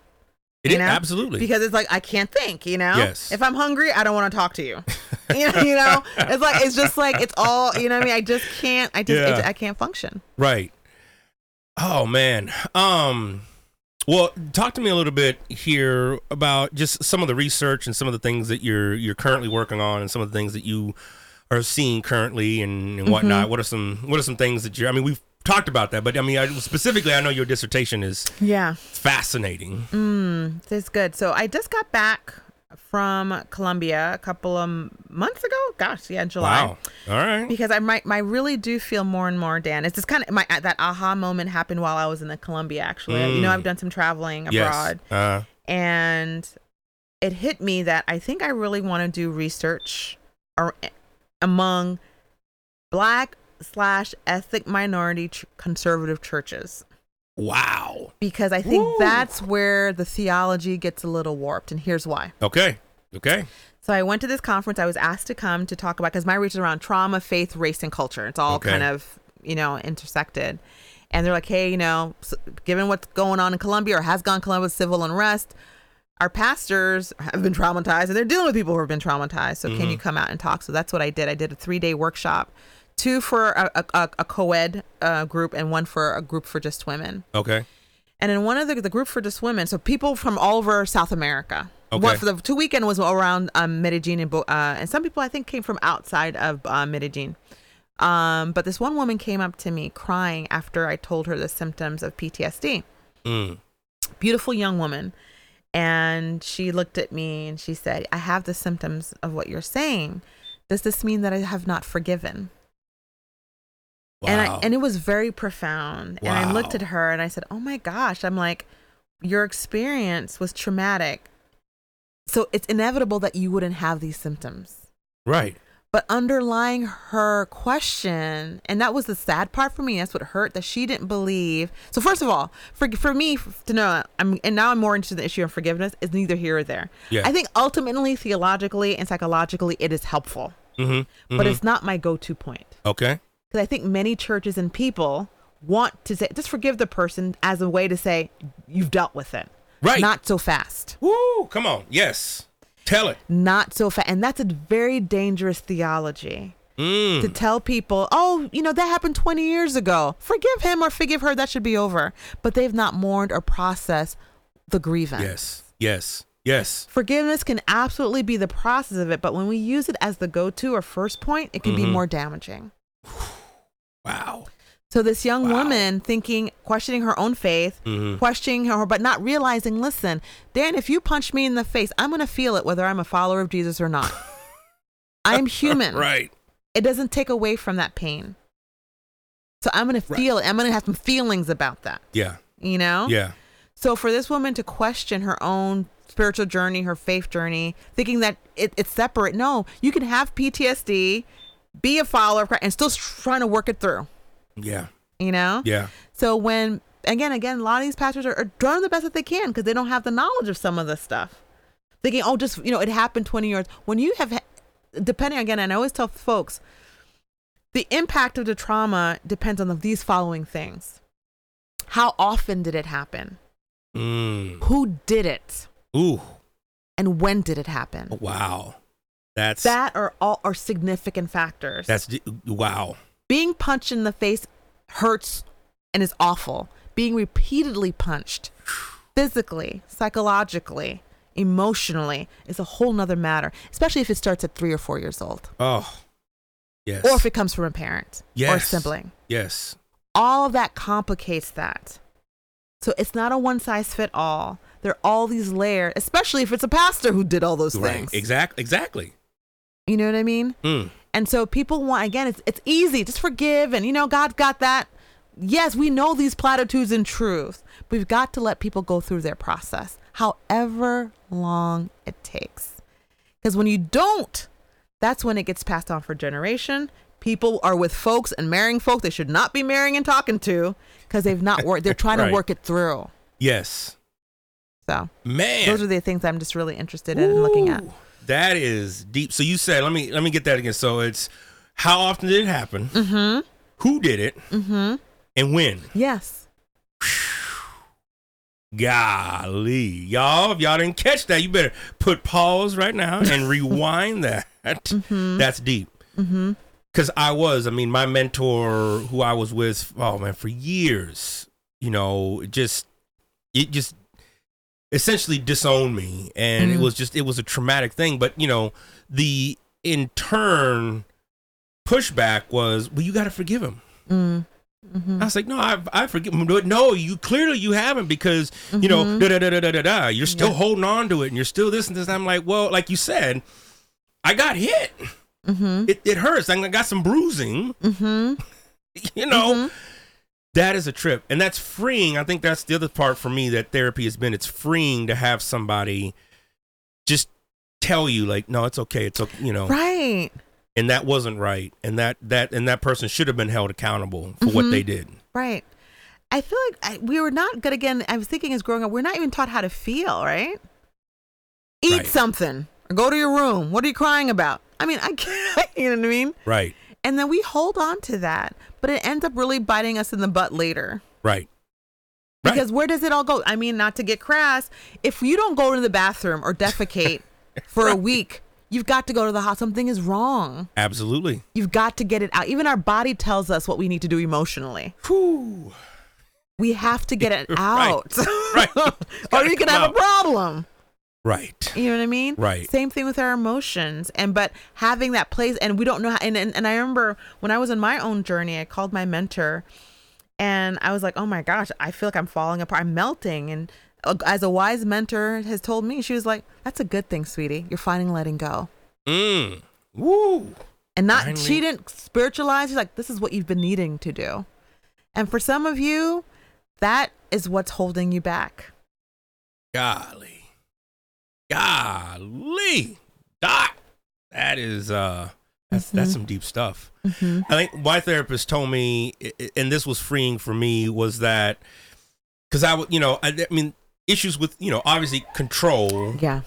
It You is know? absolutely because it's like I can't think, you know. Yes. If I'm hungry, I don't want to talk to you. you, know, you know, it's like it's just like it's all you know. what I mean, I just can't. I just Yeah. I can't function. Right. Oh man. Um well, talk to me a little bit here about just some of the research and some of the things that you're you're currently working on and some of the things that you are seeing currently and, and whatnot. Mm-hmm. What are some what are some things that you're I mean we've talked about that, but I mean I, specifically I know your dissertation is Yeah, fascinating. Mm. that's good. So I just got back from Colombia a couple of months ago. Gosh, yeah, July. Wow. All right. Because I might, I really do feel more and more, Dan. It's just kind of my that aha moment happened while I was in the Colombia. Actually, you know, Mm. I've done some traveling Yes. abroad. Uh and it hit me that I think I really want to do research ar- among black slash ethnic minority ch- conservative churches wow. because I think Woo. that's where the theology gets a little warped, and here's why. Okay. Okay. So I went to this conference. I was asked to come to talk about because my research is around trauma, faith, race, and culture. It's all Okay. kind of you know intersected. And they're like, hey, you know, given what's going on in Colombia or has gone in Colombia with civil unrest, our pastors have been traumatized and they're dealing with people who have been traumatized. So can you mm-hmm. come out and talk? So that's what I did. I did a three day workshop, two for a, a, a, co-ed uh, group and one for a group for just women. Okay. And in one of the, the group for just women, so people from all over South America. Okay. One for the two weekend was around um, Medellin and uh, and some people I think came from outside of uh, Medellin. Um, but this one woman came up to me crying after I told her the symptoms of PTSD. Mm. Beautiful young woman, and she looked at me and she said, "I have the symptoms of what you're saying. Does this mean that I have not forgiven?" Wow. and I, and it was very profound and i looked at her and i said oh my gosh i'm like your experience was traumatic So it's inevitable that you wouldn't have these symptoms. Right. But underlying her question, and that was the sad part for me. That's what hurt that she didn't believe. So first of all, for for me to know, I'm and now I'm more into the issue of forgiveness. Is neither here or there. Yeah. I think ultimately, theologically and psychologically, it is helpful, Mm-hmm. but it's not my go-to point Okay. Because I think many churches and people want to say just forgive the person as a way to say you've dealt with it. Right. Not so fast. Woo! Come on. Yes. Tell it. Not so fast. And that's a very dangerous theology. Mm. to tell people, oh, you know, that happened 20 years ago. Forgive him or forgive her. That should be over. But they've not mourned or processed the grievance. Yes. Yes. Yes. Forgiveness can absolutely be the process of it, but when we use it as the go to or first point, it can be more damaging. Wow. So this young Wow. woman thinking, questioning her own faith, Mhm. questioning her, but not realizing, listen, Dan, if you punch me in the face, I'm going to feel it whether I'm a follower of Jesus or not. I'm human. Right. It doesn't take away from that pain. So I'm going to Right. feel it. I'm going to have some feelings about that, Yeah. you know? Yeah. So for this woman to question her own spiritual journey, her faith journey, thinking that it, it's separate, no, you can have PTSD, be a follower of Christ, and still trying to work it through, Yeah. you know? Yeah. So when again, again, a lot of these pastors are, are doing the best that they can because they don't have the knowledge of some of this stuff. Thinking, oh, just you know, it happened twenty years. When you have, depending again, and I always tell folks, the impact of the trauma depends on the, these following things: how often did it happen? Mm. Who did it? Ooh. And when did it happen? Wow. That's That are all are significant factors. that's wow. being punched in the face hurts and is awful. Being repeatedly punched, physically, psychologically, emotionally, is a whole nother matter, especially if it starts at three or four years old, Oh. Yes. or if it comes from a parent or a sibling. yes. All of that complicates that. So it's not a one size fit all. There are all these layers, especially if it's a pastor who did all those Right. things. Exactly. Exactly. You know what I mean? Mm. And so people want again, it's it's easy, just forgive and you know, God's got that. Yes, we know these platitudes and truths. But we've got to let people go through their process, however long it takes. Because when you don't, that's when it gets passed on for generation. People are with folks and marrying folk they should not be marrying and talking to because they've not worked. They're trying Right. to work it through. Yes. So Man. those are the things I'm just really interested in and looking at. That is deep. So you said, let me let me get that again. So it's how often did it happen? Mm-hmm. Who did it? Mm-hmm. And when? Yes. Golly, y'all! If y'all didn't catch that, you better put pause right now and rewind that. That's deep. Mm-hmm. Because I was, I mean, my mentor, who I was with, oh man, for years, you know, just, it just essentially disowned me, and it Mm. was just, it was a traumatic thing. But you know, the in turn pushback was, well, you got to forgive him. Mm. Mm-hmm. I was like, no, I I forgive him. No, you clearly you haven't because you know Mhm. da da da da da da. You're still Yeah. holding on to it, and you're still this and this. I'm like, well, like you said, I got hit. Mm-hmm. It it hurts. I got some bruising. Mm-hmm. You know. That is a trip, and that's freeing. I think that's the other part for me that therapy has been. It's freeing to have somebody just tell you like, no, it's okay. It's okay. You know, Right. and that wasn't right, and that that and that person should have been held accountable for what Mhm. they did. Right. I feel like I, we were not good again. I was thinking as growing up, we're not even taught how to feel, right? Eat Right. something or go to your room. What are you crying about? I mean, I can't, you know what I mean? Right. And then we hold on to that, but it ends up really biting us in the butt later. Right. Right. Because where does it all go? I mean, not to get crass, if you don't go to the bathroom or defecate for a week, you've got to go to the hospital. Something is wrong. Absolutely. You've got to get it out. Even our body tells us what we need to do emotionally. Whew. We have to get it out. Right. It's or gotta you can have out. a problem. Right. You know what I mean? Right. Same thing with our emotions. And but having that place and we don't know how and, and, and I remember when I was on my own journey, I called my mentor and I was like, Oh my gosh, I feel like I'm falling apart. I'm melting. And uh, as a wise mentor has told me, she was like, That's a good thing, sweetie. You're finally letting go. Mm. Woo. And not Finally. she didn't spiritualize. She's like, This is what you've been needing to do. And for some of you, that is what's holding you back. Golly. Golly, Doc, that is uh, that's Mm-hmm. that's some deep stuff. I think my therapist told me, and this was freeing for me, was that because I would, you know, I, I mean, issues with, you know, obviously control, Yeah.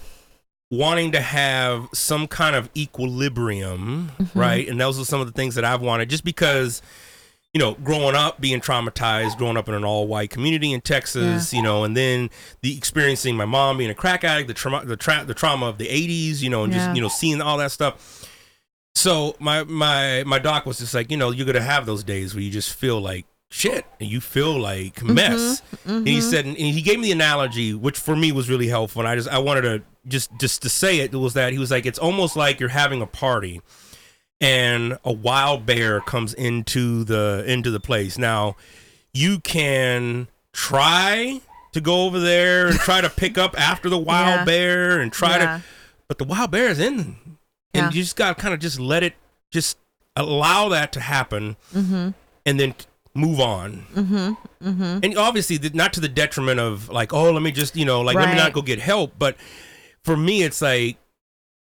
wanting to have some kind of equilibrium, Mm-hmm. right? And those are some of the things that I've wanted, just because. You know, growing up, being traumatized, growing up in an all-white community in Texas, you know, and then the experiencing my mom being a crack addict, the trauma, the, tra- the trauma of the '80s, you know, and Yeah. just you know seeing all that stuff. So my my my doc was just like, you know, you're gonna have those days where you just feel like shit and you feel like mm-hmm. mess. And he mm-hmm. said, and he gave me the analogy, which for me was really helpful. And I just I wanted to just just to say it was that he was like, it's almost like you're having a party, and a wild bear comes into the into the place. Now, you can try to go over there and try to pick up after the wild Yeah. bear and try Yeah. to but the wild bear is in and Yeah. you just gotta kind of just let it just allow that to happen Mm-hmm. and then move on Mm-hmm. Mm-hmm. and obviously not to the detriment of like oh let me just you know like let me not go get help but for me it's like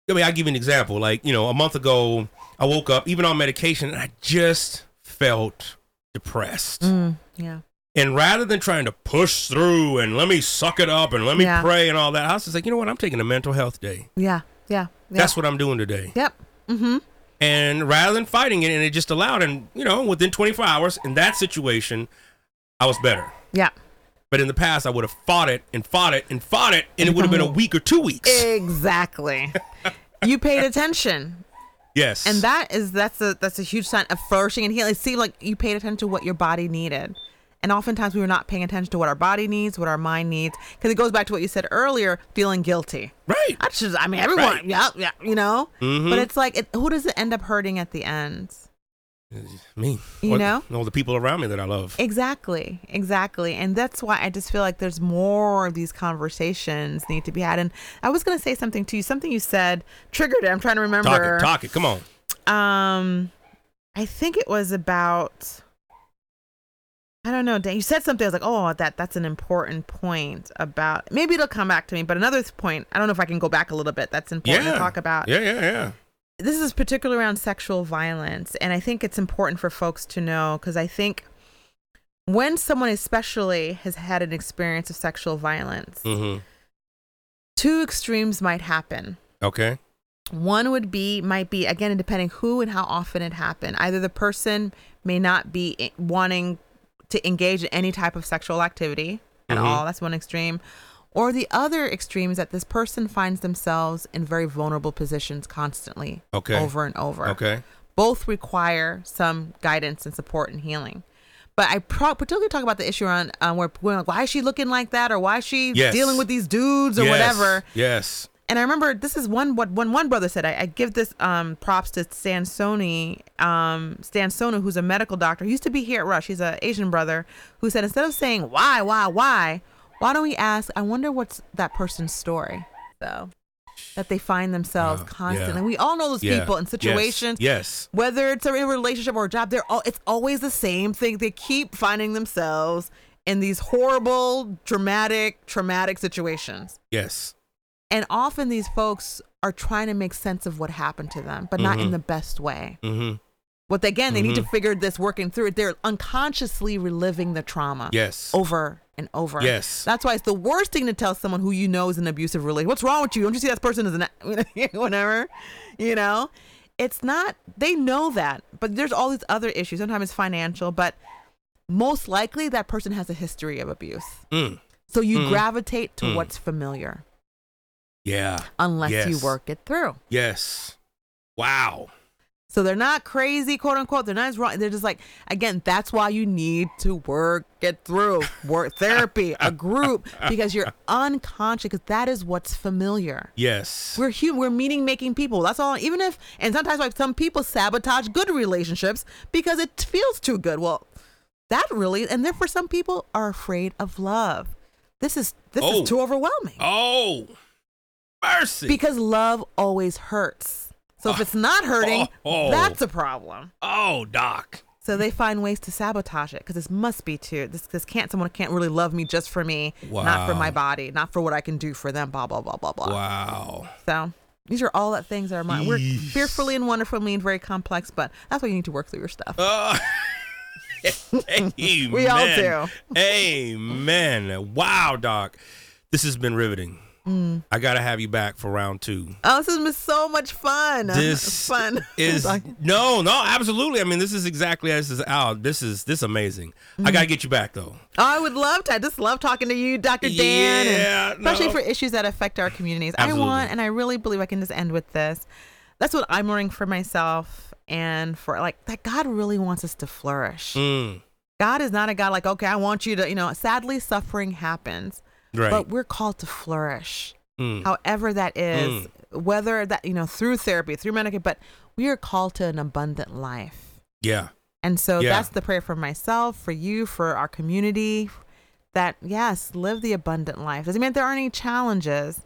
i mean i'll give you an example like you know a month ago i woke up even on medication and i just felt depressed Mm, yeah. and rather than trying to push through and let me suck it up and let me Yeah. pray and all that i was just like you know what i'm taking a mental health day Yeah. Yeah. Yeah. that's what i'm doing today Yep. Mm-hmm. and rather than fighting it and it just allowed and you know within 24 hours in that situation i was better Yeah. but in the past i would have fought it and fought it and fought it and it would have been a week or two weeks Exactly. you paid attention. Yes And that is that's a that's a huge sign of flourishing and healing. It seemed like you paid attention to what your body needed. And oftentimes we were not paying attention to what our body needs, what our mind needs, because it goes back to what you said earlier, feeling guilty. right I just, I mean, everyone, Right. yeah, yeah, you know. Mhm. But it's like, it, who does it end up hurting at the end? Me You Or- know? all the people around me that i love Exactly, exactly, and that's why I just feel like there's more of these conversations need to be had. And I was gonna say something to you, something you said triggered it. I'm trying to remember. talk it talk it come on Um, I think it was about. I don't know. Dan, You said something. I was like, "Oh, that that's an important point about." Maybe it'll come back to me. But another point, I don't know if I can go back a little bit. That's important yeah to talk about. yeah yeah yeah This is particularly around sexual violence, and I think it's important for folks to know because I think when someone especially has had an experience of sexual violence, mm-hmm two extremes might happen. okay One would be might be again depending who and how often it happened. Either the person may not be wanting to engage in any type of sexual activity at Mhm. all. That's one extreme. Or the other extreme is that this person finds themselves in very vulnerable positions constantly, Okay. over and over. okay Both require some guidance and support and healing. But I pro- particularly talk about the issue around um, where we're like, why is she looking like that, or why is she Yes. dealing with these dudes or Yes. whatever yes and I remember this is one what one one brother said. I, I give this um props to Stan Sony, um who's a medical doctor. He used to be here at Rush. He's an Asian brother who said instead of saying why why why, why don't we ask? I wonder what's that person's story. though, that they find themselves Uh, constantly. yeah. We all know those Yeah. people in situations. yes Whether it's a relationship or a job, they're all it's always the same thing. They keep finding themselves in these horrible, dramatic, traumatic situations. yes And often these folks are trying to make sense of what happened to them, but not in Mhm. the best way. mm-hmm What they, again, they need to Mhm. figure this working through it. They're unconsciously reliving the trauma yes over and over. Yes. That's why it's the worst thing to tell someone who you know is an abusive relationship. What's wrong with you? Don't you see that person is an whatever? You know? It's not they know that, but there's all these other issues. Sometimes it's financial, but most likely that person has a history of abuse. Mm. So you Mm. gravitate to Mm. what's familiar yeah unless you work it through. yes wow So they're not crazy, quote unquote. They're not as wrong. They're just like, again, that's why you need to work it through. Work therapy, a group, because you're unconscious, because that is what's familiar. yes We're human. We're meaning making people. That's all. Even if, and sometimes like some people sabotage good relationships because it feels too good. Well, that really, and therefore some people are afraid of love. This is this Oh. is too overwhelming oh mercy because love always hurts. So if it's not hurting, Oh. that's a problem. oh doc So they find ways to sabotage it because this must be too. This this can't someone can't really love me just for me, not for my body, not for what I can do for them. Blah blah blah blah blah. Wow. So these are all that things that are mine. We're fearfully and wonderfully and very complex, but that's why you need to work through your stuff. Uh, amen. We all do. Amen. Wow, Doc. This has been riveting. Mm. I got to have you back for round two. oh, this has been so much fun. This fun is no, no, absolutely. I mean, this is exactly as this is out. This is this is amazing. Mm. I got to get you back though. Oh, I would love to. I just love talking to you, Dr. Dan, Yeah, especially no. for issues that affect our communities. Absolutely. I want, and I really believe I can just end with this. That's what I'm learning for myself and for like that God really wants us to flourish. Mm, God is not a God like, okay, I want you to, you know, sadly, suffering happens, right. but we're called to flourish, Mm, however that is, whether that, you know, through therapy, through medical, but we are called to an abundant life. yeah. And so Yeah. that's the prayer for myself, for you, for our community. That yes, live the abundant life. Doesn't mean there aren't any challenges,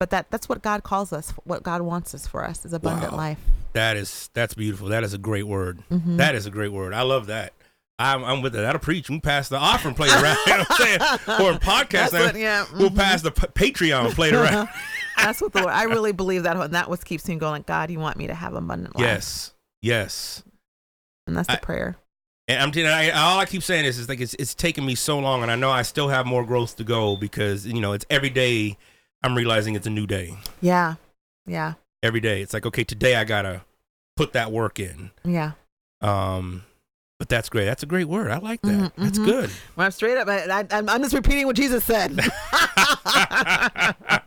but that that's what God calls us. What God wants us for us is abundant Wow. life. That is that's beautiful. That is a great word. Mm-hmm. That is a great word. I love that. I'm, I'm with it. That'll preach. We pass the offering plate around. you know what I'm saying? Or in podcast, That's now, what- yeah, we'll mhm. pass the p- Patreon plate around. That's what the I really believe that, and that what keeps me going. God, you want me to have abundant life. yes, yes. and that's the I- prayer. And I'm telling you, I, all I keep saying is, is like it's it's taken me so long, and I know I still have more growth to go because you know it's every day. I'm realizing it's a new day. Yeah, yeah, Every day, it's like okay, today I gotta put that work in. yeah. Um, but that's great. That's a great word. I like that. Mhm, That's mhm. good. Well, I'm straight up. I, I, I'm just repeating what Jesus said.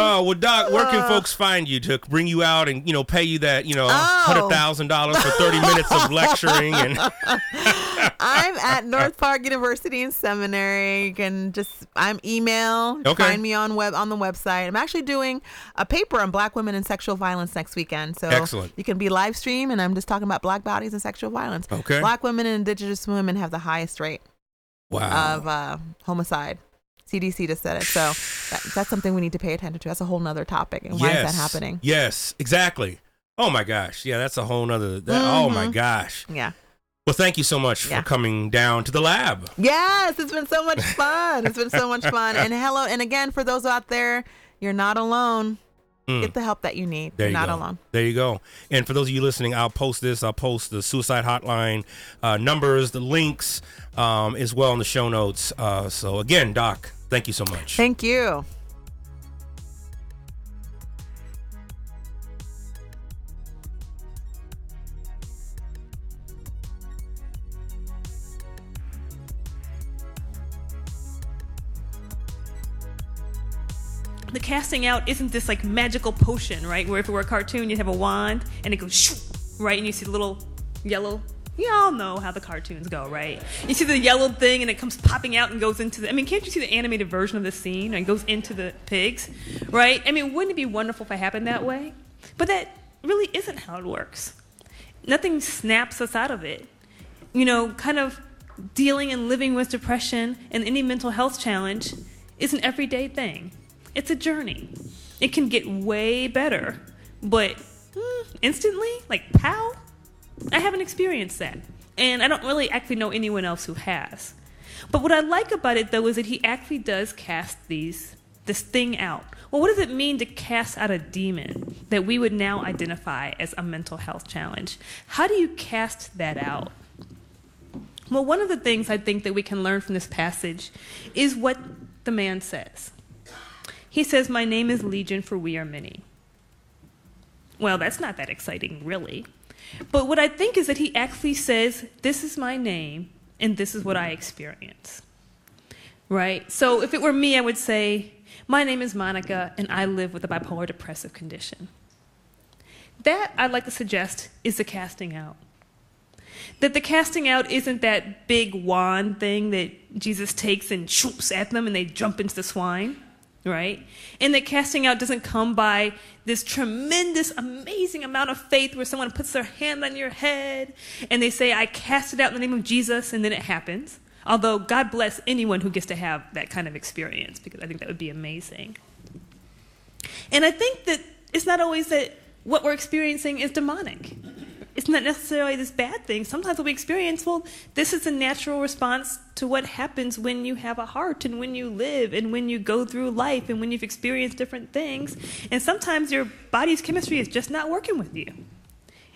Oh well, Doc, where can folks find you to bring you out and you know pay you that you know Oh. hundred thousand dollars for thirty minutes of lecturing and I'm at North Park University and Seminary. You can just I'm email. Okay. Find me on web on the website. I'm actually doing a paper on Black women and sexual violence next weekend. So Excellent. You can be live stream, and I'm just talking about Black bodies and sexual violence. Okay. Black women and Indigenous women have the highest rate wow. of uh, homicide. CDC just said it. So that, that's something we need to pay attention to. That's a whole nother topic. And why is that happening? Yes, exactly. Oh my gosh, yeah, that's a whole nother. That, Oh my Mhm. gosh. Yeah. Well, thank you so much Yeah. for coming down to the lab. Yes, it's been so much fun. It's been so much fun. And hello, and again, for those out there, you're not alone. Mm. Get the help that you need. There you're you not go. alone. There you go. And for those of you listening, I'll post this. I'll post the suicide hotline uh, numbers, the links, um, as well in the show notes. Uh, so again, Doc, thank you so much. Thank you. the casting out isn't this like magical potion, right? Where if it were a cartoon, you'd have a wand and it goes shoo, right, and you see the little yellow. You all know how the cartoons go, right? You see the yellow thing and it comes popping out and goes into the. I mean, can't you see the animated version of the scene and goes into the pigs, right? I mean, wouldn't it be wonderful if it happened that way? But that really isn't how it works. Nothing snaps us out of it. You know, kind of dealing and living with depression and any mental health challenge is an everyday thing. It's a journey. It can get way better, but hmm, instantly, like pow, I haven't experienced that. And I don't really actually know anyone else who has. But what I like about it though is that he actually does cast these this thing out. Well, what does it mean to cast out a demon that we would now identify as a mental health challenge? How do you cast that out? Well, one of the things I think that we can learn from this passage is what the man says. He says, My name is Legion, for we are many. Well, that's not that exciting, really. But what I think is that he actually says, This is my name, and this is what I experience. Right? So if it were me, I would say, My name is Monica, and I live with a bipolar depressive condition. That, I'd like to suggest, is the casting out. That the casting out isn't that big wand thing that Jesus takes and shoops at them and they jump into the swine, right? And that casting out doesn't come by this tremendous, amazing amount of faith where someone puts their hand on your head and they say, I cast it out in the name of Jesus, and then it happens. Although, God bless anyone who gets to have that kind of experience because I think that would be amazing. And I think that it's not always that what we're experiencing is demonic. It's not necessarily this bad thing. Sometimes what we experience, well, this is a natural response to what happens when you have a heart and when you live and when you go through life and when you've experienced different things. And sometimes your body's chemistry is just not working with you.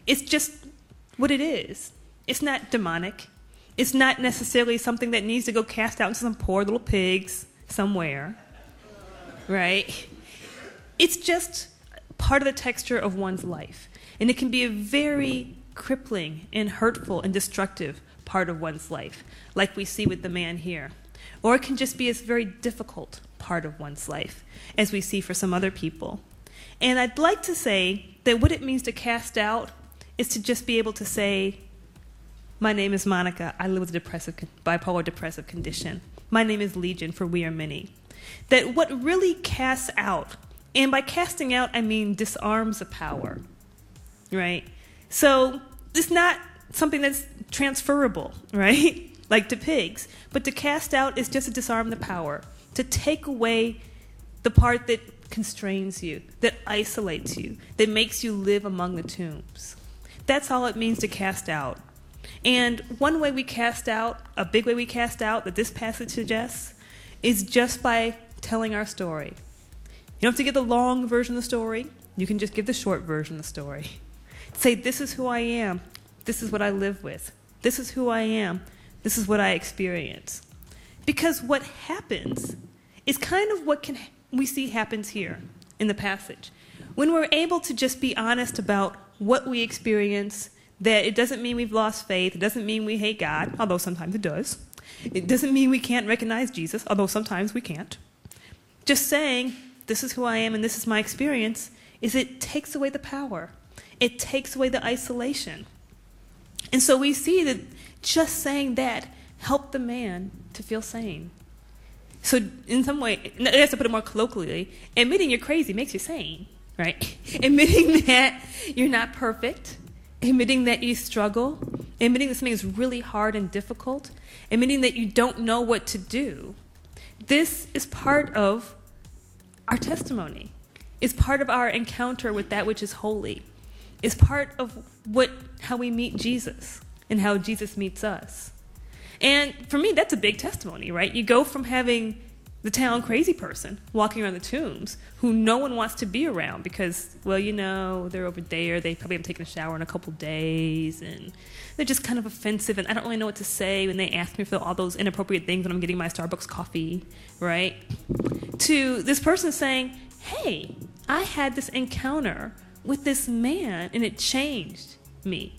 It's just what it is. It's not demonic. It's not necessarily something that needs to go cast out into some poor little pigs somewhere. Right? It's just part of the texture of one's life. And it can be a very crippling and hurtful and destructive part of one's life, like we see with the man here. Or it can just be a very difficult part of one's life, as we see for some other people. And I'd like to say that what it means to cast out is to just be able to say, My name is Monica. I live with a depressive, bipolar depressive condition. My name is Legion, for we are many. That what really casts out, and by casting out, I mean disarms a power right? So it's not something that's transferable, right? like to pigs. But to cast out is just to disarm the power, to take away the part that constrains you, that isolates you, that makes you live among the tombs. That's all it means to cast out. And one way we cast out, a big way we cast out that this passage suggests, is just by telling our story. You don't have to give the long version of the story, you can just give the short version of the story. Say, This is who I am. This is what I live with. This is who I am. This is what I experience. Because what happens is kind of what can we see happens here in the passage. When we're able to just be honest about what we experience, that it doesn't mean we've lost faith, it doesn't mean we hate God, although sometimes it does. It doesn't mean we can't recognize Jesus, although sometimes we can't. Just saying, this is who I am and this is my experience, is it takes away the power it takes away the isolation. And so we see that just saying that helped the man to feel sane. So, in some way, I have to put it more colloquially, admitting you're crazy makes you sane, right? admitting that you're not perfect, admitting that you struggle, admitting that something is really hard and difficult, admitting that you don't know what to do. This is part of our testimony, it's part of our encounter with that which is holy is part of what how we meet Jesus and how Jesus meets us. And for me, that's a big testimony, right? You go from having the town crazy person walking around the tombs who no one wants to be around because, well, you know, they're over there. They probably haven't taken a shower in a couple days and they're just kind of offensive and I don't really know what to say when they ask me for all those inappropriate things when I'm getting my Starbucks coffee, right? To this person saying, hey, I had this encounter with this man and it changed me.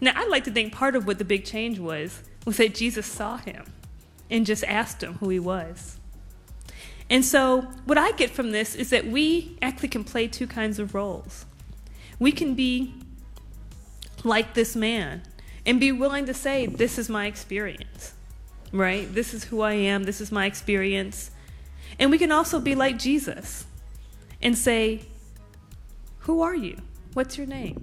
Now, I'd like to think part of what the big change was was that Jesus saw him and just asked him who he was. And so, what I get from this is that we actually can play two kinds of roles. We can be like this man and be willing to say, This is my experience, right? This is who I am, this is my experience. And we can also be like Jesus and say, who are you? What's your name?